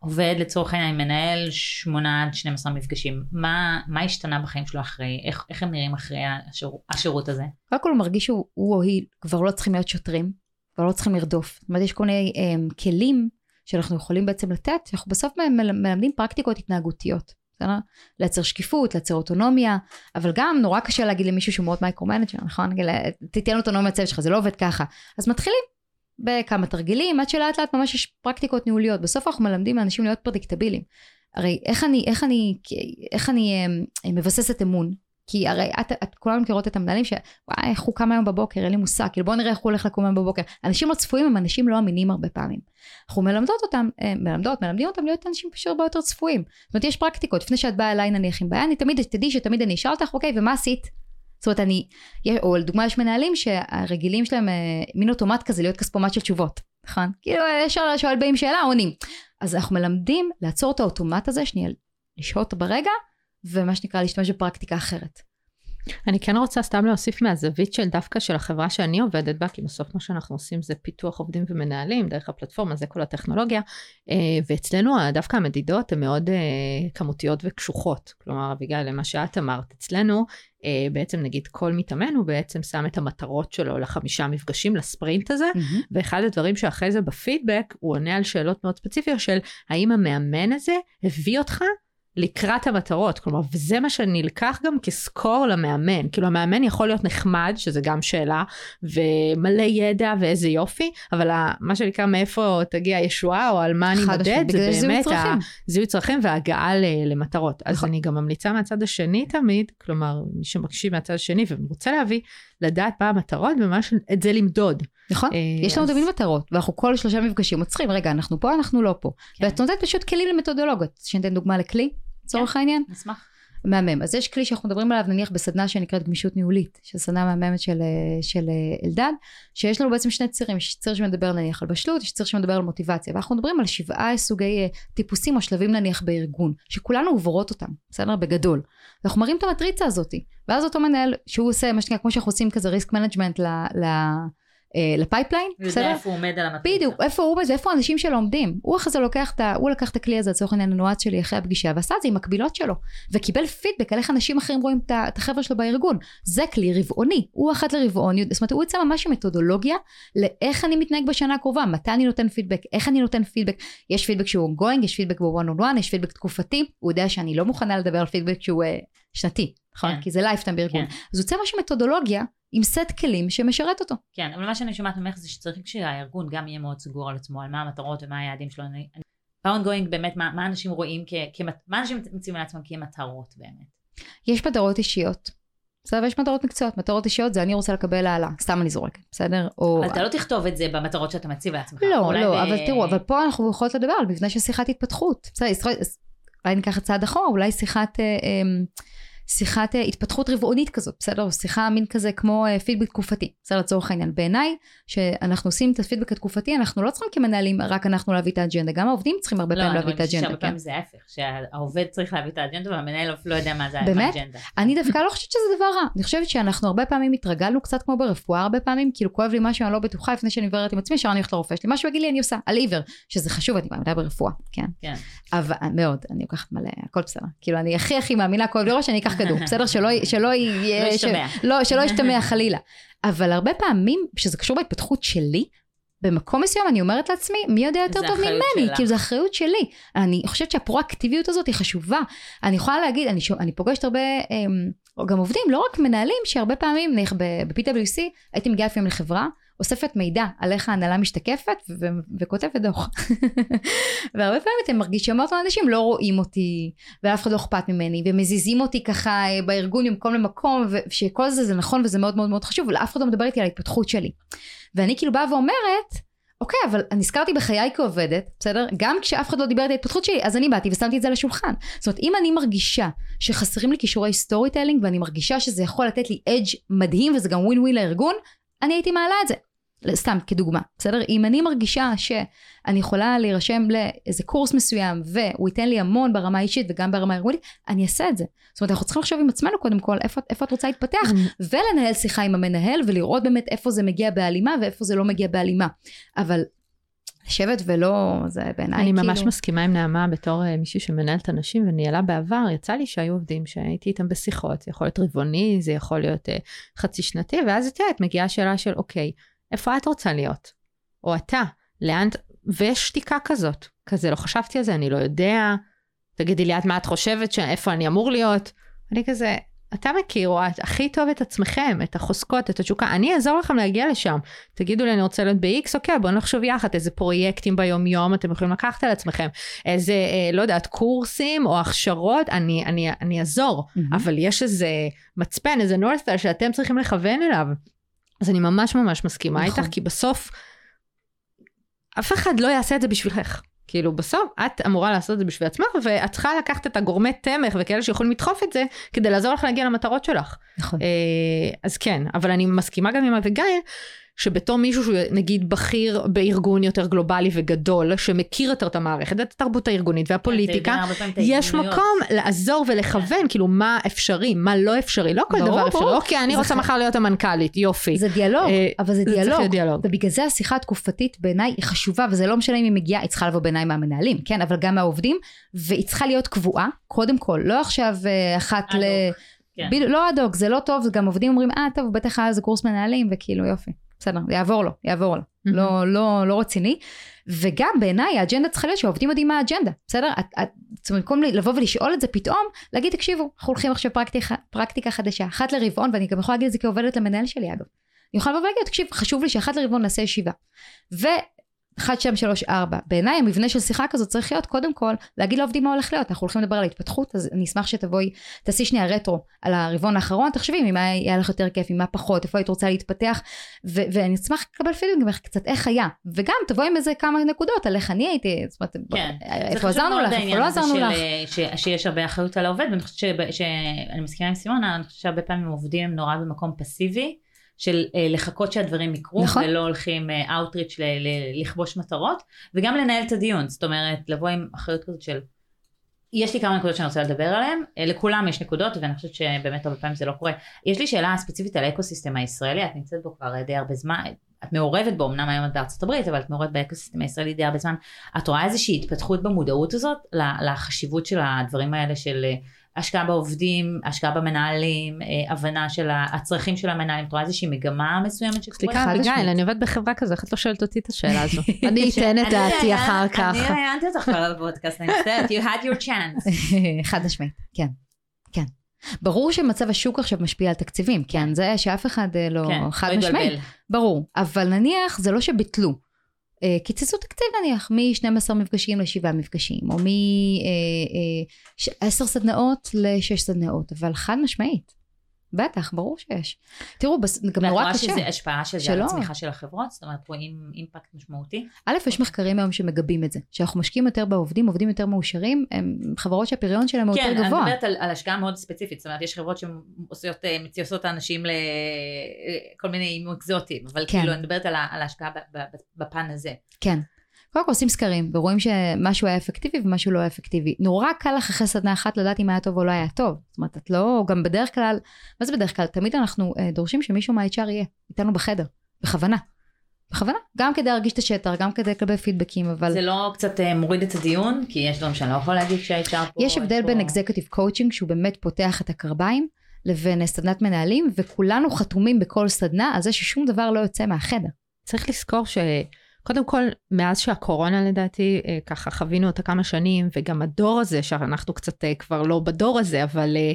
[SPEAKER 2] עובד לצורך העניין מנהל 8 עד 12 מפגשים, מה, מה השתנה בחיים שלו אחרי, איך, איך הם נראים אחרי השיר, השירות הזה?
[SPEAKER 1] קודם כל הוא מרגיש שהוא או היא כבר לא צריכים להיות שוטרים, כבר לא צריכים לרדוף. זאת אומרת, יש כל מיני אמ, כלים שאנחנו יכולים בעצם לתת, אנחנו בסוף מלמדים פרקטיקות התנהגותיות. לייצר שקיפות, לייצר אוטונומיה, אבל גם נורא קשה להגיד למישהו שהוא מאוד micro-manager, נכון? תיתן אוטונומיה צוות שלך, זה לא עובד ככה. אז מתחילים בכמה תרגילים, עד שלאט לאט ממש יש פרקטיקות ניהוליות. בסוף אנחנו מלמדים אנשים להיות פרדיקטביליים. הרי איך אני, איך אני, איך אני אה, מבססת אמון? כי הרי את, את כולנו מכירות את המנהלים שוואי איך הוא קם היום בבוקר אין לי מושג כאילו בוא נראה איך הוא הולך לקום היום בבוקר אנשים לא צפויים הם אנשים לא אמינים הרבה פעמים אנחנו מלמדות אותם אה, מלמדות מלמדים אותם להיות אנשים פשוט הרבה יותר צפויים זאת אומרת יש פרקטיקות לפני שאת באה אליי נניח עם בעיה אני תמיד תדעי שתמיד אני אשאל אותך אוקיי ומה עשית זאת אומרת אני או לדוגמה יש מנהלים שהרגילים שלהם אה, מין אוטומט כזה להיות כספומט של תשובות נכון כאילו ישר שואל באים שאלה עונים אז אנחנו מלמדים לעצור את האוטומט הזה שנייה לשהות ברגע ומה שנקרא להשתמש בפרקטיקה אחרת.
[SPEAKER 3] אני כן רוצה סתם להוסיף מהזווית של דווקא של החברה שאני עובדת בה, כי בסוף מה שאנחנו עושים זה פיתוח עובדים ומנהלים דרך הפלטפורמה, זה כל הטכנולוגיה, אה, ואצלנו דווקא המדידות הן מאוד אה, כמותיות וקשוחות. כלומר, אביגיל, למה שאת אמרת, אצלנו אה, בעצם נגיד כל מתאמן הוא בעצם שם את המטרות שלו לחמישה מפגשים לספרינט הזה, mm-hmm. ואחד הדברים שאחרי זה בפידבק, הוא עונה על שאלות מאוד ספציפיות של האם המאמן הזה הביא אותך לקראת המטרות, כלומר, וזה מה שנלקח גם כסקור למאמן. כאילו, המאמן יכול להיות נחמד, שזה גם שאלה, ומלא ידע ואיזה יופי, אבל מה שנקרא מאיפה תגיע הישועה, או על מה אני מודד, זה באמת הזיהוי צרכים וההגעה למטרות. אז נכון. אני גם ממליצה מהצד השני תמיד, כלומר, מי שמקשיב מהצד השני ורוצה להביא, לדעת מה המטרות וממש את זה למדוד.
[SPEAKER 1] נכון, אה, יש לנו תמיד מטרות, ואנחנו כל שלושה מפגשים עוצרים, רגע, אנחנו פה, אנחנו לא פה. כן. ואת נותנת פשוט כלים למתודולוגיות. שניתן דוגמה לכלי, לצורך כן, העניין.
[SPEAKER 2] נשמח.
[SPEAKER 1] מהמם. אז יש כלי שאנחנו מדברים עליו נניח בסדנה שנקראת גמישות ניהולית, של סדנה מהממת של, של אלדד, שיש לנו בעצם שני צירים, יש ציר שמדבר נניח על בשלות, יש ציר שמדבר על מוטיבציה, ואנחנו מדברים על שבעה סוגי אה, טיפוסים או שלבים נניח בארגון, שכולנו עוברות אותם, בסדר? בגדול. אנחנו מראים את המטריצה הזאת, ואז אותו מנהל, שהוא עושה מה שנקרא, כמו שאנחנו עושים כזה risk management ל... ל אה, ל pipeline,
[SPEAKER 2] בסדר? יודע איפה הוא עומד על המטריצה.
[SPEAKER 1] בדיוק, איפה הוא עומד ואיפה האנשים שלו עומדים. הוא אחרי זה לוקח את ה... הוא לקח את הכלי הזה לצורך העניין הנועץ שלי אחרי הפגישה ועשה את זה עם מקבילות שלו. וקיבל פידבק על איך אנשים אחרים רואים את החבר'ה שלו בארגון. זה כלי רבעוני. הוא אחת לרבעון, זאת אומרת הוא יצא ממש עם מתודולוגיה לאיך אני מתנהג בשנה הקרובה, מתי אני נותן פידבק, איך אני נותן פידבק. יש פידבק שהוא ongoing, יש פידבק ב-one on one, יש פידבק תקופתי. הוא יודע שאני לא מוכנה לדבר על פידבק שהוא אה, שנתי, נכון? כן. כי זה lifetime בארגון. כן. אז הוא יוצא משהו מתודולוגיה עם סט כלים שמשרת אותו.
[SPEAKER 2] כן, אבל מה שאני שומעת ממך זה שצריך שהארגון גם יהיה מאוד סגור על עצמו, על מה המטרות ומה היעדים שלו. פאונד גוינג באמת, מה, מה אנשים רואים, כ, כ, מה אנשים מציבים לעצמם כמטרות באמת?
[SPEAKER 1] יש מטרות אישיות. בסדר, ויש מטרות מקצועיות. מטרות אישיות זה אני רוצה לקבל העלה, סתם אני זורקת, בסדר?
[SPEAKER 2] או... אבל אתה לא תכתוב את זה במטרות שאתה מציב לעצמך.
[SPEAKER 1] לא, לא, ב... אבל תראו, אבל פה אנחנו יכולות לדבר על מבנה של שיחת התפתחות. בסדר, אולי ניקח צעד אחורה, אולי שיחת... אה, אה, שיחת אה, התפתחות רבעונית כזאת, בסדר? שיחה מין כזה כמו אה, פידבק תקופתי, בסדר? לצורך העניין. בעיניי, שאנחנו עושים את הפידבק התקופתי, אנחנו לא צריכים כמנהלים רק אנחנו להביא את האג'נדה, גם העובדים צריכים הרבה
[SPEAKER 2] לא,
[SPEAKER 1] פעמים להביא את האג'נדה.
[SPEAKER 2] לא, אני חושבת שהרבה פעמים זה ההפך, שהעובד צריך להביא את האג'נדה והמנהל לא יודע מה זה האג'נדה. באמת?
[SPEAKER 1] אני דווקא לא חושבת שזה דבר רע. אני חושבת שאנחנו הרבה פעמים התרגלנו קצת כמו ברפואה הרבה פעמים, כאילו כואב לי משהו, אני לא בטוחה לפני שאני מבררת עם עצמי, ישר אני הולכת לרופא שלי, משהו יגיד לי אני עושה, על עיוור, שזה חשוב, אני מאמינה ברפואה, כן? כן. אבל מאוד, אני לוקחת מלא, הכל בסדר. כאילו אני הכי הכי מאמינה כואב לי ראש, אני אקח כדור, בסדר? שלא שלא יהיה...
[SPEAKER 2] לא ישתמע.
[SPEAKER 1] לא, שלא ישתמע חלילה. אבל הרבה פעמים, כשזה קשור בהתפתחות שלי, במקום מסוים אני אומרת לעצמי, מי יודע יותר טוב ממני? כאילו זו אחריות שלי. אני חושבת שהפרואקטיביות הזאת היא חשובה. אני יכולה להגיד, אני, אני פוגשת הרבה, אמ, גם עובדים, לא רק מנהלים, שהרבה פעמים, נניח ב-PwC, הייתי מגיעה לפעמים לחברה, אוספת מידע על איך ההנהלה משתקפת ו- וכותבת דוח. והרבה פעמים אתם מרגישים אותו אנשים לא רואים אותי ואף אחד לא אכפת ממני ומזיזים אותי ככה אה, בארגון ממקום למקום ושכל זה זה נכון וזה מאוד מאוד מאוד חשוב ולאף אחד לא מדבר איתי על ההתפתחות שלי. ואני כאילו באה ואומרת אוקיי אבל נזכרתי בחיי כעובדת בסדר גם כשאף אחד לא דיבר על ההתפתחות שלי אז אני באתי ושמתי את זה על השולחן. זאת אומרת אם אני מרגישה שחסרים לי כישורי storytelling ואני מרגישה שזה יכול לתת לי edge מדהים וזה גם ווין ווין לארגון אני הייתי מעלה את זה. סתם כדוגמה, בסדר? אם אני מרגישה שאני יכולה להירשם לאיזה קורס מסוים והוא ייתן לי המון ברמה האישית וגם ברמה הארגונית, אני אעשה את זה. זאת אומרת, אנחנו צריכים לחשוב עם עצמנו קודם כל איפה, איפה את רוצה להתפתח ולנהל שיחה עם המנהל ולראות באמת איפה זה מגיע בהלימה ואיפה זה לא מגיע בהלימה. אבל לשבת ולא, זה בעיניי
[SPEAKER 3] אני
[SPEAKER 1] כאילו...
[SPEAKER 3] ממש מסכימה עם נעמה בתור אה, מישהי שמנהלת אנשים וניהלה בעבר, יצא לי שהיו עובדים שהייתי איתם בשיחות, זה יכול להיות רבעוני, זה יכול להיות uh, חצי שנתי, ואז את יודעת, מגיעה השאלה של אוקיי, איפה את רוצה להיות? או אתה, לאן, ויש שתיקה כזאת, כזה לא חשבתי על זה, אני לא יודע, תגידי לי את מה את חושבת. איפה אני אמור להיות? אני כזה, אתה מכיר, או את הכי טוב את עצמכם, את החוזקות, את התשוקה, אני אעזור לכם להגיע לשם. תגידו לי, אני רוצה להיות ב-X, אוקיי, בואו נחשוב יחד איזה פרויקטים ביום-יום אתם יכולים לקחת על עצמכם, איזה, אה, לא יודעת, קורסים או הכשרות, אני, אני, אני אעזור,
[SPEAKER 1] מהמם.
[SPEAKER 3] אבל יש איזה מצפן, איזה נורסטר שאתם צריכים לכוון אליו. אז אני ממש ממש מסכימה
[SPEAKER 1] נכון.
[SPEAKER 3] איתך, כי בסוף, אף אחד לא יעשה את זה בשבילך. כאילו בסוף את אמורה לעשות את זה בשביל עצמך ואת צריכה לקחת את הגורמי תמך וכאלה שיכולים לדחוף את זה כדי לעזור לך להגיע למטרות שלך.
[SPEAKER 1] נכון.
[SPEAKER 3] אה, אז כן, אבל אני מסכימה גם עם אביגיל, שבתור מישהו שהוא נגיד בכיר בארגון יותר גלובלי וגדול, שמכיר יותר את המערכת, את התרבות הארגונית והפוליטיקה,
[SPEAKER 2] את
[SPEAKER 3] יש. מקום לעזור ולכוון, כאילו מה אפשרי, מה לא אפשרי, לא כל דבר אפשרי. אוקיי, אני רוצה מחר להיות המנכ"לית, יופי.
[SPEAKER 1] זה דיאלוג,
[SPEAKER 3] אה,
[SPEAKER 1] אבל זה דיאלוג. ובגלל זה השיחה התקופתית בעיניי היא חשובה, וזה לא משנה אם היא מגיעה, היא צריכה לבוא בעיניי מהמנהלים, כן, אבל גם מהעובדים, והיא צריכה להיות קבועה, קודם כל, לא עכשיו אה, אחת ל...
[SPEAKER 2] כן.
[SPEAKER 1] לא אד-הוק, זה לא טוב, גם עובדים אומרים, אה, טוב, בטח היה איזה קורס מנהלים, וכאילו, יופי, בסדר, יעבור לו, יעבור לו. לא, לא, לא רציני. וגם בעיניי האג'נדה צריכה להיות שהעובדים יודעים מה האג'נדה, בסדר? את, את, זאת אומרת, במקום לבוא ולשאול את זה פתאום, להגיד, תקשיבו, אנחנו הולכים עכשיו פרקטיקה, פרקטיקה חדשה, אחת לרבעון, ואני גם יכולה להגיד את זה כעובדת למנהל שלי, אגב. אני יכולה לבוא ולהגיד, תקשיב, חשוב לי שאחת לרבעון נעשה ישיבה. ו... 1, 2, 3, 4. בעיניי המבנה של שיחה כזאת צריך להיות קודם כל להגיד לעובדים מה הולך להיות. אנחנו הולכים לדבר על התפתחות, אז אני אשמח שתבואי, תעשי שנייה רטרו על הרבעון האחרון, תחשבי ממה היה לך יותר כיף, ממה פחות, איפה היית רוצה להתפתח, ו- ואני אשמח לקבל פידבק ממך קצת איך היה. וגם תבואי עם איזה כמה נקודות על איך אני הייתי, זאת אומרת,
[SPEAKER 2] כן.
[SPEAKER 1] איפה עזרנו לך, איפה לא עזרנו לך.
[SPEAKER 2] ש, שיש הרבה אחריות על העובד, ואני חושבת שב- שאני מסכימה עם סימונה, אני חושבת שהרבה פעמים עובדים הם נורא במקום פסיבי, של אה, לחכות שהדברים יקרו,
[SPEAKER 1] נכון.
[SPEAKER 2] ולא הולכים outreach לכבוש מטרות, וגם לנהל את הדיון, זאת אומרת, לבוא עם אחריות כזאת של... יש לי כמה נקודות שאני רוצה לדבר עליהן, אה, לכולם יש נקודות ואני חושבת שבאמת הרבה פעמים זה לא קורה. יש לי שאלה ספציפית על ה ecosystem הישראלי, את נמצאת בו כבר די הרבה זמן, את מעורבת בו, אמנם היום את בארצות הברית, אבל את מעורבת ב ecosystem הישראלי די הרבה זמן. את רואה איזושהי התפתחות במודעות הזאת ל- לחשיבות של הדברים האלה של אה, השקעה בעובדים, השקעה במנהלים, אה, הבנה של הצרכים של המנהלים, את רואה איזושהי מגמה מסוימת שקורית?
[SPEAKER 3] סליחה, אביגיל. אני עובדת בחברה כזו, איך את לא שואלת אותי את השאלה הזו? אני אתן את דעתי אחר כך.
[SPEAKER 2] אני ראיינתי אותך כבר בפודקאסט, אני מצטערת, you had your chance.
[SPEAKER 1] חד משמעית, כן, כן. ברור שמצב השוק עכשיו משפיע על תקציבים, כן, זה שאף אחד אה, לא
[SPEAKER 2] כן,
[SPEAKER 1] חד
[SPEAKER 2] לא
[SPEAKER 1] משמעית. ברור, אבל נניח זה לא שביטלו. אה, קיצצו תקציב נניח מ-12 מפגשים ל-7 מפגשים, או מ-10 סדנאות ל-6 סדנאות, אבל חד משמעית. בטח, ברור שיש. תראו, בס- גם
[SPEAKER 2] ואת
[SPEAKER 1] נורא
[SPEAKER 2] רואה
[SPEAKER 1] קשה.
[SPEAKER 2] שזה השפעה של זה על. הצמיחה של החברות? זאת אומרת, רואים אימפקט משמעותי?
[SPEAKER 1] א', יש מחקרים היום שמגבים את זה, שאנחנו משקיעים יותר בעובדים, עובדים יותר מאושרים, הם חברות שהפריון שלהם הוא
[SPEAKER 2] כן,
[SPEAKER 1] יותר
[SPEAKER 2] אני
[SPEAKER 1] גבוה.
[SPEAKER 2] מדברת על, על השקעה מאוד ספציפית, זאת אומרת, יש חברות שעושות, אה, מציוסות האנשים לכל מיני אימים אקזוטיים, אבל
[SPEAKER 1] כן.
[SPEAKER 2] כאילו, אני מדברת על, על ההשקעה בפן הזה.
[SPEAKER 1] כן. קודם כל עושים סקרים, ורואים שמשהו היה אפקטיבי ומשהו לא היה אפקטיבי. נורא קל לך אחרי סדנה אחת לדעת אם היה טוב או לא היה טוב. זאת אומרת, את לא, גם בדרך כלל, מה זה בדרך כלל? תמיד אנחנו אה, דורשים שמישהו מה-HR יהיה איתנו בחדר, בכוונה. בכוונה. גם כדי להרגיש את השטח, גם כדי לקבל פידבקים, אבל
[SPEAKER 2] זה לא קצת אה, מוריד את הדיון, כי יש דברים שאני לא יכולה להגיד כשה-HR פה.
[SPEAKER 1] יש הבדל
[SPEAKER 2] פה-
[SPEAKER 1] בין executive coaching, שהוא באמת פותח את הקרביים, לבין סדנת מנהלים, וכולנו חתומים בכל סדנה על זה ששום דבר לא יוצא מהחדר.
[SPEAKER 3] צריך לזכור שקודם כל, מאז שהקורונה לדעתי, אה, ככה חווינו אותה כמה שנים, וגם הדור הזה, שאנחנו קצת אה, כבר לא בדור הזה, אבל אה,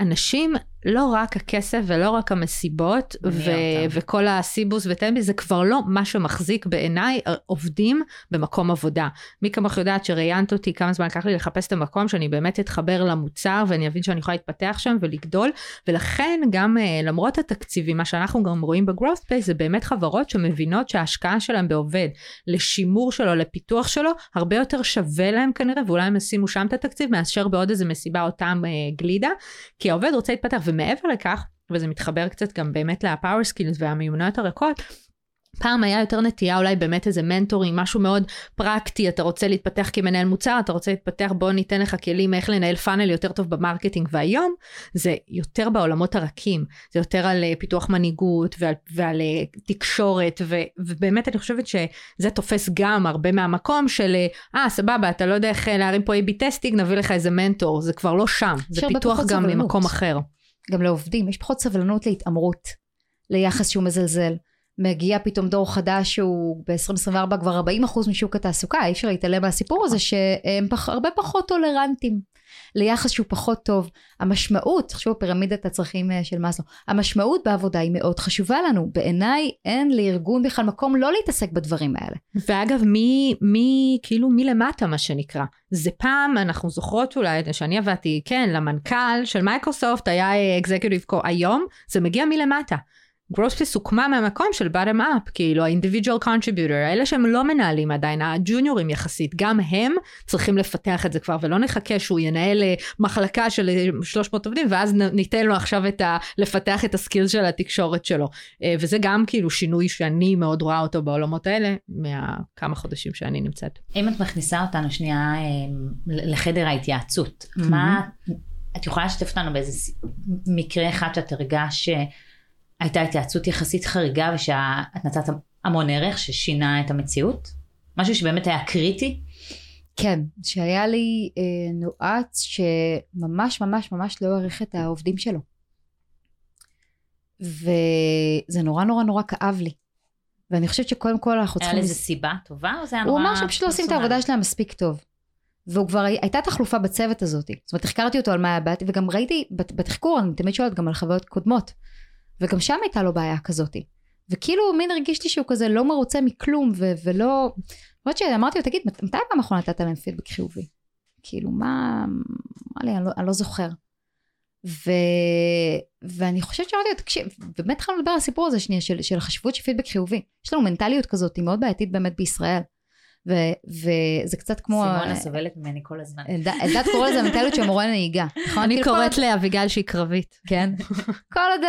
[SPEAKER 3] אנשים, לא רק הכסף ולא רק המסיבות, ו-. וכל הסיבוס וטמבי, זה כבר לא מה שמחזיק בעיניי אה, עובדים במקום עבודה. מי כמוך יודעת שראיינת אותי כמה זמן לקח לי לחפש את המקום שאני באמת אתחבר למוצר ואני אבין שאני יכולה להתפתח שם ולגדול, ולכן גם אה, למרות התקציבים, מה שאנחנו גם רואים ב-growth base זה באמת חברות שמבינות שההשקעה שלהם בעובד, לשימור שלו, לפיתוח שלו, הרבה יותר שווה להם כנראה, ואולי הם ישימו שם את התקציב מאשר בעוד איזה מסיבה או טעם אה, גלידה, כי העובד רוצה להתפתח, ומעבר לכך, וזה מתחבר קצת גם באמת ל-power skills והמיומנויות הרכות, פעם היה יותר נטייה אולי באמת איזה מנטורים, משהו מאוד פרקטי, אתה רוצה להתפתח כמנהל מוצר, אתה רוצה להתפתח, בוא ניתן לך כלים איך לנהל פאנל יותר טוב במרקטינג, והיום זה יותר בעולמות הרכים, זה יותר על אה, פיתוח מנהיגות ועל, ועל אה, תקשורת, ו, ובאמת אני חושבת שזה תופס גם הרבה מהמקום של, אה סבבה, אתה לא יודע איך להרים פה A-B testing, נביא לך איזה מנטור, זה כבר לא שם, זה פיתוח גם ממקום אחר.
[SPEAKER 1] גם לעובדים, יש פחות סבלנות להתעמרות, ליחס שהוא מזלזל. מגיע פתאום דור חדש שהוא ב-2024 כבר 40% משוק התעסוקה, אי אפשר להתעלם מהסיפור הזה שהם פח, הרבה פחות טולרנטים ליחס שהוא פחות טוב. המשמעות, תחשבו פירמידת הצרכים אה, של מאסלו, המשמעות בעבודה היא מאוד חשובה לנו. בעיניי אין לארגון בכלל מקום לא להתעסק בדברים האלה.
[SPEAKER 3] ואגב, מי, מי, כאילו מלמטה מה שנקרא. זה פעם, אנחנו זוכרות אולי, שאני עבדתי, כן, למנכ"ל של מייקרוסופט היה executive coach, היום זה מגיע מלמטה. GrowthPlace הוקמה מהמקום של bottom up, כאילו ה-individual contributor, האלה שהם לא מנהלים עדיין, הג'וניורים יחסית, גם הם צריכים לפתח את זה כבר, ולא נחכה שהוא ינהל אה, מחלקה של 300 אה, עובדים, ואז ניתן לו עכשיו את ה... לפתח את ה skill של התקשורת שלו. אה, וזה גם כאילו שינוי שאני מאוד רואה אותו בעולמות האלה, מהכמה חודשים שאני נמצאת.
[SPEAKER 2] אם את מכניסה אותנו שנייה לחדר ההתייעצות, mm-hmm. מה... את יכולה לשתף אותנו באיזה מקרה אחד שאת הרגשת הייתה התייעצות יחסית חריגה ושאת נתת המון ערך ששינה את המציאות? משהו שבאמת היה קריטי?
[SPEAKER 1] כן, שהיה לי אה, נועץ שממש ממש ממש לא העריך את העובדים שלו. וזה נורא נורא נורא כאב לי. ואני חושבת שקודם כל אנחנו צריכים...
[SPEAKER 2] היה לזה סיבה טובה או זה היה נורא...
[SPEAKER 1] הוא אמר שפשוט לא עושים את העבודה שלהם מספיק טוב. והוא כבר, הייתה תחלופה בצוות הזאת. זאת אומרת, החקרתי אותו על מה היה באתי, וגם ראיתי בתחקור, אני תמיד שואלת גם על חוויות קודמות. וגם שם הייתה לו בעיה כזאתי. וכאילו מין הרגיש לי שהוא כזה לא מרוצה מכלום ו- ולא... למרות שאמרתי לו, תגיד, מתי פעם אחרונה נתת להם פידבק חיובי? כאילו, מה... אמר לי, אני לא, אני לא זוכר. ו... ואני חושבת שאמרתי לו, תקשיב, באמת התחלנו לדבר על הסיפור הזה שנייה, של, של החשיבות של פידבק חיובי. יש לנו מנטליות כזאת, היא מאוד בעייתית באמת בישראל. וזה קצת כמו...
[SPEAKER 2] סימונה סובלת ממני כל הזמן.
[SPEAKER 1] אלדד קורא לזה מנטליות של מורה נהיגה.
[SPEAKER 3] נכון? אני כאילו קוראת לאביגל שהיא קרבית.
[SPEAKER 1] כן. כל עוד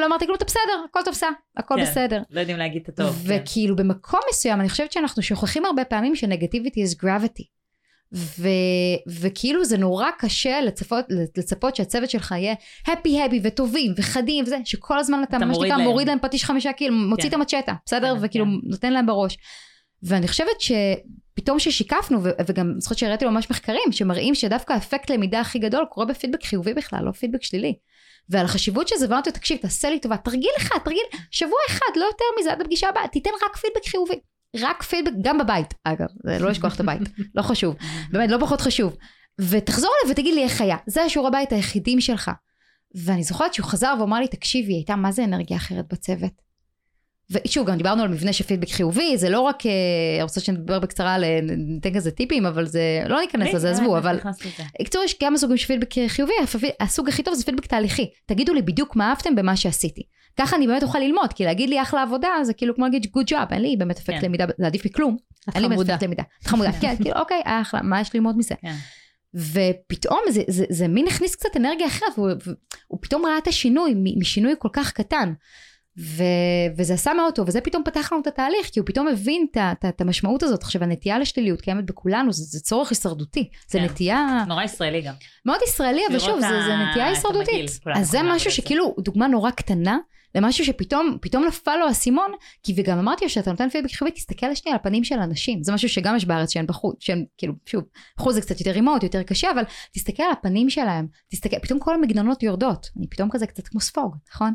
[SPEAKER 1] לא אמרתי כלום, אתה בסדר, הכל תופסה, הכל כן, בסדר.
[SPEAKER 2] לא יודעים להגיד את הטוב.
[SPEAKER 1] כן. וכאילו במקום מסוים, אני חושבת שאנחנו שוכחים הרבה פעמים שנגטיביטי is gravity. ו, וכאילו זה נורא קשה לצפות, לצפות שהצוות שלך יהיה הפי הפי וטובים וחדים וזה, שכל הזמן אתה, אתה מוריד, להם. מוריד להם פטיש חמישה כאילו, מוציא כן. את המצ'טה, בסדר? כן, וכאילו כן. נותן להם בראש. ואני חושבת שפתאום ששיקפנו, וגם זוכרת שהראיתי לו ממש מחקרים, שמראים שדווקא האפקט למידה הכי גדול קורה בפידבק חיובי בכלל, לא פידבק שלילי. ועל החשיבות של זה, ואמרתי לו, תקשיב, תעשה לי טובה, תרגיל אחד, תרגיל שבוע אחד, לא יותר מזה, עד הפגישה הבאה, תיתן רק פידבק חיובי. רק פידבק, גם בבית, אגב, לא לשכוח את הבית, לא חשוב, באמת, לא פחות חשוב. ותחזור אליי ותגיד לי איך היה, זה השיעור הבית היחידים שלך. ואני זוכרת שהוא חזר ואמר לי, תקשיבי, הייתה מה זה אנרגיה אחרת בצוות. ושוב, גם דיברנו על מבנה של פידבק חיובי, זה לא רק, אה, אני רוצה שנדבר בקצרה, על, ניתן כזה טיפים, אבל זה, לא ניכנס לזה, עזבו, אבל... בקיצור, יש כמה סוגים של פידבק חיובי, הסוג הכי טוב זה פידבק תהליכי. תגידו לי בדיוק מה אהבתם במה שעשיתי. ככה אני באמת אוכל ללמוד, כי להגיד לי אחלה עבודה, זה כאילו כמו להגיד good job, אין לי באמת אפקט כן. למידה, זה עדיף מכלום. אין לי באמת אפקט למידה. את חמודה, כן, כאילו, אוקיי, אחלה, מה יש ללמוד מזה? כן. ופתאום זה, זה, זה מין הכניס קצת אנרגיה אחרת, והוא פתאום ראה את השינוי, משינוי כל כך קטן. ו... וזה עשה מאוד טוב, וזה פתאום פתח לנו את התהליך, כי הוא פתאום הבין את המשמעות הזאת. עכשיו, הנטייה לשליליות קיימת בכולנו, זה, זה צורך הישרדותי. זה כן. נטייה...
[SPEAKER 2] נורא ישראלי גם.
[SPEAKER 1] מאוד ישראלי, אבל שוב, זה, זה נטייה הישרדותית. אז זה משהו שכאילו, דוגמה נורא קטנה, למשהו שפתאום פתאום נפל לו האסימון, כי וגם אמרתי לו שאתה נותן פידבק חיובי, תסתכל שנייה על הפנים של אנשים, זה משהו שגם יש בארץ שאין בחוץ, שהם כאילו, שוב, בחוץ זה קצת יותר רימוט, יותר קשה, אבל תסתכל על הפנים שלהם, תסתכל, פתאום כל המגננות יורדות, אני פתאום כזה קצת כמו ספוג, נכון?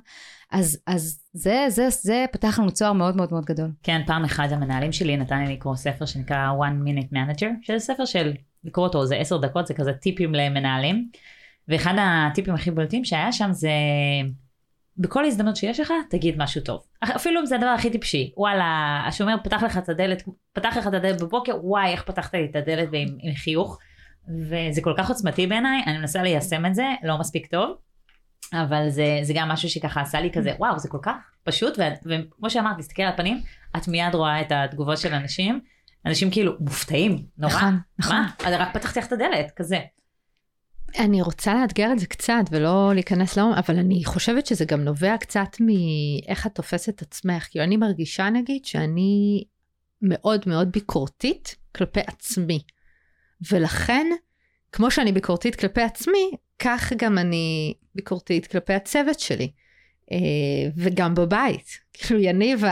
[SPEAKER 1] אז, אז זה, זה, זה פתח לנו צוהר מאוד מאוד מאוד גדול.
[SPEAKER 2] כן, פעם אחת המנהלים שלי נתן לי לקרוא ספר שנקרא One Minute Manager, שזה ספר של, לקרוא אותו זה עשר דקות, זה כזה טיפים למנהלים. ואחד הטיפים הכי בולטים שהיה שם זה בכל הזדמנות שיש לך, תגיד משהו טוב. אפילו אם זה הדבר הכי טיפשי. וואלה, השומר פתח לך את הדלת, פתח לך את הדלת בבוקר, וואי, איך פתחת לי את הדלת עם, עם חיוך. וזה כל כך עוצמתי בעיניי, אני מנסה ליישם את זה, לא מספיק טוב. אבל זה, זה גם משהו שככה עשה לי כזה, וואו, זה כל כך פשוט, וכמו שאמרת, להסתכל על הפנים, את מיד רואה את התגובות של אנשים. אנשים כאילו מופתעים, נורא. נכון, נכון. מה? רק פתחתי לך את הדלת, כזה.
[SPEAKER 3] אני רוצה לאתגר את זה קצת ולא להיכנס לעומק, אבל אני חושבת שזה גם נובע קצת מאיך את תופסת את עצמך. כאילו אני מרגישה נגיד שאני מאוד מאוד ביקורתית כלפי עצמי. ולכן, כמו שאני ביקורתית כלפי עצמי, כך גם אני ביקורתית כלפי הצוות שלי. אה, וגם בבית. כאילו יניב,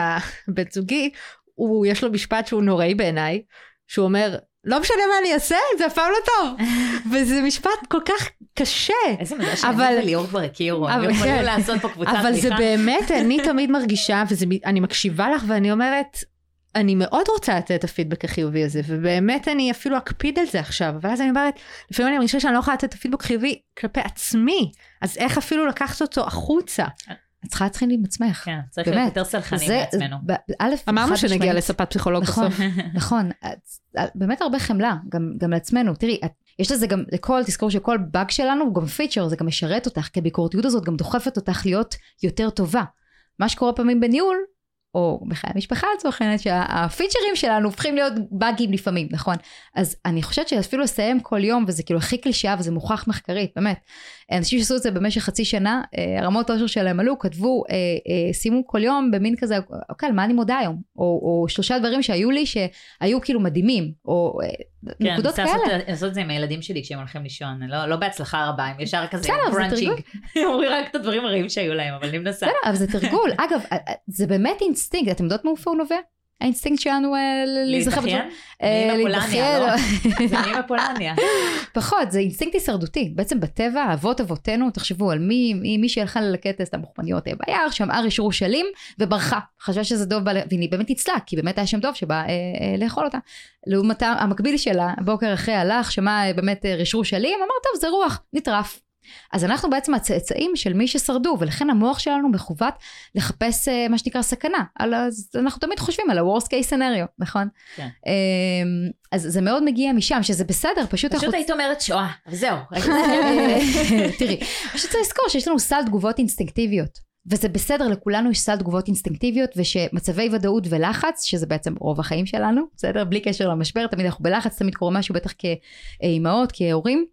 [SPEAKER 3] הבן זוגי, הוא, יש לו משפט שהוא נוראי בעיניי, שהוא אומר, לא משנה מה אני אעשה, זה אף פעם לא טוב. וזה משפט כל כך קשה.
[SPEAKER 2] איזה מזל שאני וליאור כבר הכירו, הם יכולים כן. לעשות פה קבוצת
[SPEAKER 3] תמיכה. אבל זה באמת, אני תמיד מרגישה, ואני מקשיבה לך ואני אומרת, אני מאוד רוצה לתת את הפידבק החיובי הזה, ובאמת אני אפילו אקפיד על זה עכשיו, אבל אז אני אומרת, לפעמים אני מרגישה שאני לא יכולה לתת את הפידבק חיובי כלפי עצמי, אז איך אפילו לקחת אותו החוצה?
[SPEAKER 1] את צריכה להתחיל עם עצמך.
[SPEAKER 2] כן, צריך להיות יותר סלחנים לעצמנו.
[SPEAKER 3] א', אמרנו שנגיע לספת פסיכולוג
[SPEAKER 1] נכון,
[SPEAKER 3] בסוף.
[SPEAKER 1] נכון, באמת הרבה חמלה, גם, גם לעצמנו. תראי, את, יש לזה גם, לכל, תזכור שכל באג שלנו הוא גם פיצ'ר, זה גם משרת אותך, כי הביקורתיות הזאת גם דוחפת אותך להיות יותר טובה. מה שקורה פעמים בניהול, או בחיי המשפחה לצורך העניין, שהפיצ'רים שלנו הופכים להיות באגים לפעמים, נכון? אז אני חושבת שאפילו לסיים כל יום, וזה כאילו הכי קלישאה וזה מוכח מחקרית, באמת. אנשים שעשו את זה במשך חצי שנה, אה, רמות העושר שלהם עלו, כתבו, אה, אה, שימו כל יום במין כזה, אוקיי, על מה אני מודה היום? או, או שלושה דברים שהיו לי שהיו כאילו מדהימים, או
[SPEAKER 2] כן, נקודות כאלה. כן, אני לעשות את זה עם הילדים שלי כשהם הולכים לישון, לא, לא בהצלחה רבה, הם ישר כזה ברנטינג. הם אומרים רק את הדברים הרעים שהיו להם, אבל אני מנסה.
[SPEAKER 1] בסדר, אבל זה תרגול. אגב, זה באמת אינסטינקט, אתם יודעות מאיפה הוא נובע? האינסטינקט שלנו
[SPEAKER 2] אה, להיזכר בצורה. לא? זה אמא פולניה.
[SPEAKER 1] פחות, זה אינסטינקט הישרדותי. בעצם בטבע, אבות אבותינו, תחשבו על מי, מי שהלכה ללקט את האוכמניות ביער, שמעה רשרושים וברחה. חשבה שזה דוב, והיא באמת ניצלה, כי באמת היה שם דוב שבא אה, אה, לאכול אותה. לעומת המקביל שלה, בוקר אחרי הלך, שמע באמת רשרושים, אמר טוב זה רוח, נטרף. אז אנחנו בעצם הצאצאים של מי ששרדו, ולכן המוח שלנו מכוון לחפש uh, מה שנקרא סכנה. על, אז אנחנו תמיד חושבים על ה-Worst case scenario, נכון? כן. Um, אז זה מאוד מגיע משם, שזה בסדר, פשוט...
[SPEAKER 2] פשוט היית אומרת שואה, וזהו.
[SPEAKER 1] תראי, פשוט צריך לזכור שיש לנו סל תגובות אינסטינקטיביות. וזה בסדר, לכולנו יש סל תגובות אינסטינקטיביות, ושמצבי ודאות ולחץ, שזה בעצם רוב החיים שלנו, בסדר? בלי קשר למשבר, תמיד אנחנו בלחץ, תמיד קורה משהו, בטח כאימהות, כהורים.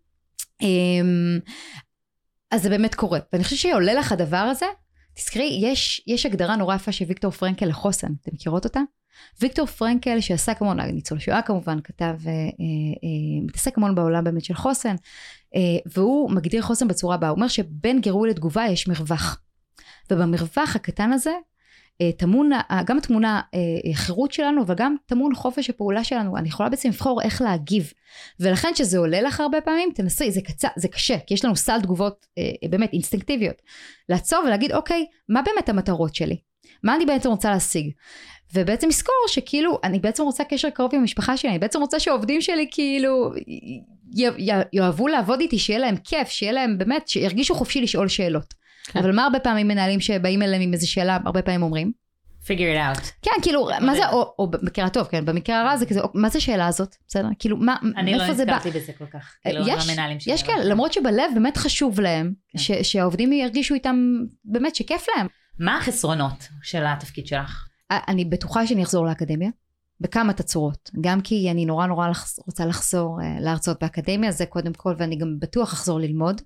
[SPEAKER 1] אז זה באמת קורה. ואני חושבת שעולה לך הדבר הזה, תזכרי, יש, יש הגדרה נורא יפה של ויקטור פרנקל לחוסן, אתם מכירות אותה? ויקטור פרנקל שעשה כמובן, ניצול שואה כמובן, כתב, אה, אה, מתעסק המון בעולם באמת של חוסן, אה, והוא מגדיר חוסן בצורה הבאה, הוא אומר שבין גירוי לתגובה יש מרווח. ובמרווח הקטן הזה אה, טמון, גם תמונה אה, חירות שלנו, אבל גם טמון חופש הפעולה שלנו. אני יכולה בעצם לבחור איך להגיב. ולכן כשזה עולה לך הרבה פעמים, תנסי, זה, קצה, זה קשה, כי יש לנו סל תגובות אה, באמת אינסטינקטיביות. לעצור ולהגיד, אוקיי, מה באמת המטרות שלי? מה אני בעצם רוצה להשיג? ובעצם לזכור שכאילו, אני בעצם רוצה קשר קרוב עם המשפחה שלי, אני בעצם רוצה שהעובדים שלי כאילו יאהבו לעבוד איתי, שיהיה להם כיף, שיהיה להם באמת, שירגישו חופשי לשאול שאלות. כן. אבל מה הרבה פעמים מנהלים שבאים אליהם עם איזה שאלה, הרבה פעמים אומרים?
[SPEAKER 2] figure it out.
[SPEAKER 1] כן, כאילו, מה זה, או, או במקרה הטוב, כן, במקרה הרע זה כזה, מה זה השאלה הזאת, בסדר? כאילו, מה,
[SPEAKER 2] מאיפה זה בא? אני לא נזכרתי בזה כל כך, כאילו, יש, המנהלים.
[SPEAKER 1] יש כאלה, למרות שבלב באמת חשוב להם, כן. ש, שהעובדים ירגישו איתם, באמת, שכיף להם.
[SPEAKER 2] מה החסרונות של התפקיד שלך?
[SPEAKER 1] אני בטוחה שאני אחזור לאקדמיה. בכמה תצורות, גם כי אני נורא נורא לחז... רוצה לחזור uh, להרצות באקדמיה, זה קודם כל, ואני גם בטוח אחזור ללמוד.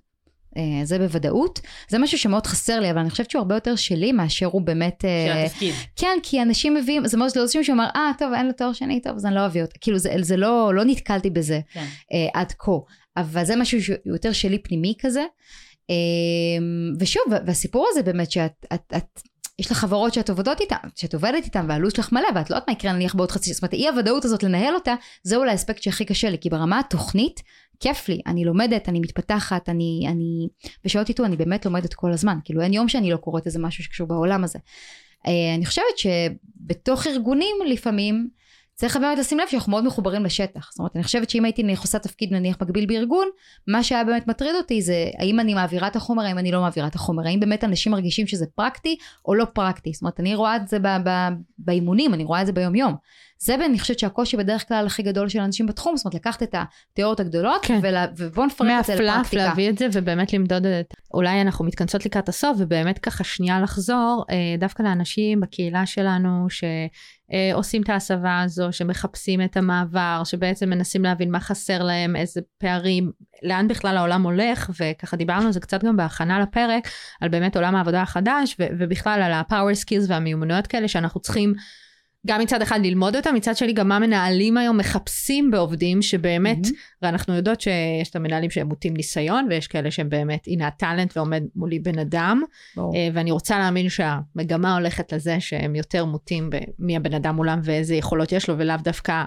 [SPEAKER 1] Uh, זה בוודאות. זה משהו שמאוד חסר לי, אבל אני חושבת שהוא הרבה יותר שלי מאשר הוא באמת...
[SPEAKER 2] Uh, של התפקיד.
[SPEAKER 1] כן, כי אנשים מביאים, זה מאוד לא אנשים שאומר, אה, טוב, אין לו תואר שני, טוב, אז אני לא אביא אותו. כאילו, זה, זה לא, לא נתקלתי בזה כן. uh, עד כה. אבל זה משהו שהוא יותר שלי פנימי כזה. ושוב, והסיפור הזה באמת שאת את, את, יש לך חברות שאת עובדות איתן, שאת עובדת איתן והלו"ז שלך מלא ואת לא יודעת מה יקרה נניח בעוד חצי, זאת אומרת אי הוודאות הזאת לנהל אותה, זה אולי האספקט שהכי קשה לי, כי ברמה התוכנית, כיף לי, אני לומדת, אני מתפתחת, אני, אני, ושאלות איתו אני באמת לומדת כל הזמן, כאילו אין יום שאני לא קוראת איזה משהו שקשור בעולם הזה. אה, אני חושבת שבתוך ארגונים לפעמים, צריך באמת לשים לב שאנחנו מאוד מחוברים לשטח. זאת אומרת, אני חושבת שאם הייתי עושה תפקיד נניח מקביל בארגון, מה שהיה באמת מטריד אותי זה האם אני מעבירה את החומר, האם אני לא מעבירה את החומר, האם באמת אנשים מרגישים שזה פרקטי או לא פרקטי. זאת אומרת, אני רואה את זה באימונים, אני רואה את זה ביום זה אני חושבת שהקושי בדרך כלל הכי גדול של אנשים בתחום, זאת אומרת לקחת את התיאוריות הגדולות,
[SPEAKER 3] כן.
[SPEAKER 1] ולה, ובואו נפרק את זה
[SPEAKER 3] מהפלאף
[SPEAKER 1] לפרקטיקה.
[SPEAKER 3] להביא את זה ובאמת למדוד את... אולי אנחנו מתכנסות לקראת הסוף ובאמת ככה שנייה לחזור אה, דווקא לאנשים בקהילה שלנו שעושים את ההסבה הזו, שמחפשים את המעבר, שבעצם מנסים להבין מה חסר להם, איזה פערים, לאן בכלל העולם הולך, וככה דיברנו על זה קצת גם בהכנה לפרק, על באמת עולם העבודה החדש ו- ובכלל על ה-power skills והמיומנויות כאלה שאנחנו צריכים גם מצד אחד ללמוד אותם, מצד שני גם מה מנהלים היום מחפשים בעובדים שבאמת,
[SPEAKER 1] מהמם.
[SPEAKER 3] ואנחנו יודעות שיש את המנהלים שהם מוטים ניסיון, ויש כאלה שהם באמת, הנה הטאלנט ועומד מולי בן אדם,
[SPEAKER 1] ברור.
[SPEAKER 3] אה, ואני רוצה להאמין שהמגמה הולכת לזה שהם יותר מוטים במי הבן אדם מולם ואיזה יכולות יש לו, ולאו דווקא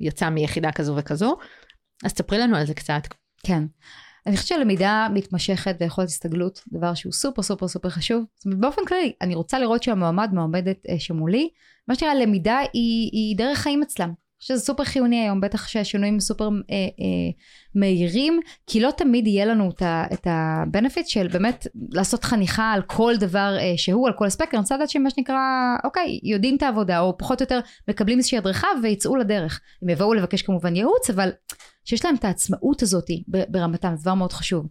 [SPEAKER 3] יצא מיחידה כזו וכזו. אז תספרי לנו על זה קצת.
[SPEAKER 1] כן. אני חושבת שלמידה מתמשכת ויכולת הסתגלות, דבר שהוא סופר סופר סופר חשוב. זאת אומרת, באופן כללי, אני רוצה לראות שהמועמד מועמדת אה, שמולי, מה שנראה למידה היא, היא דרך חיים אצלם. שזה סופר חיוני היום, בטח שהשינויים סופר אה, אה, מהירים, כי לא תמיד יהיה לנו את ה-benefit של באמת לעשות חניכה על כל דבר אה, שהוא, על כל הספקטר. אני רוצה לדעת שמה שנקרא, אוקיי, יודעים את העבודה, או פחות או יותר מקבלים איזושהי הדרכה ויצאו לדרך. הם יבואו לבקש כמובן ייעוץ, אבל שיש להם את העצמאות הזאת ברמתם, זה דבר מאוד חשוב.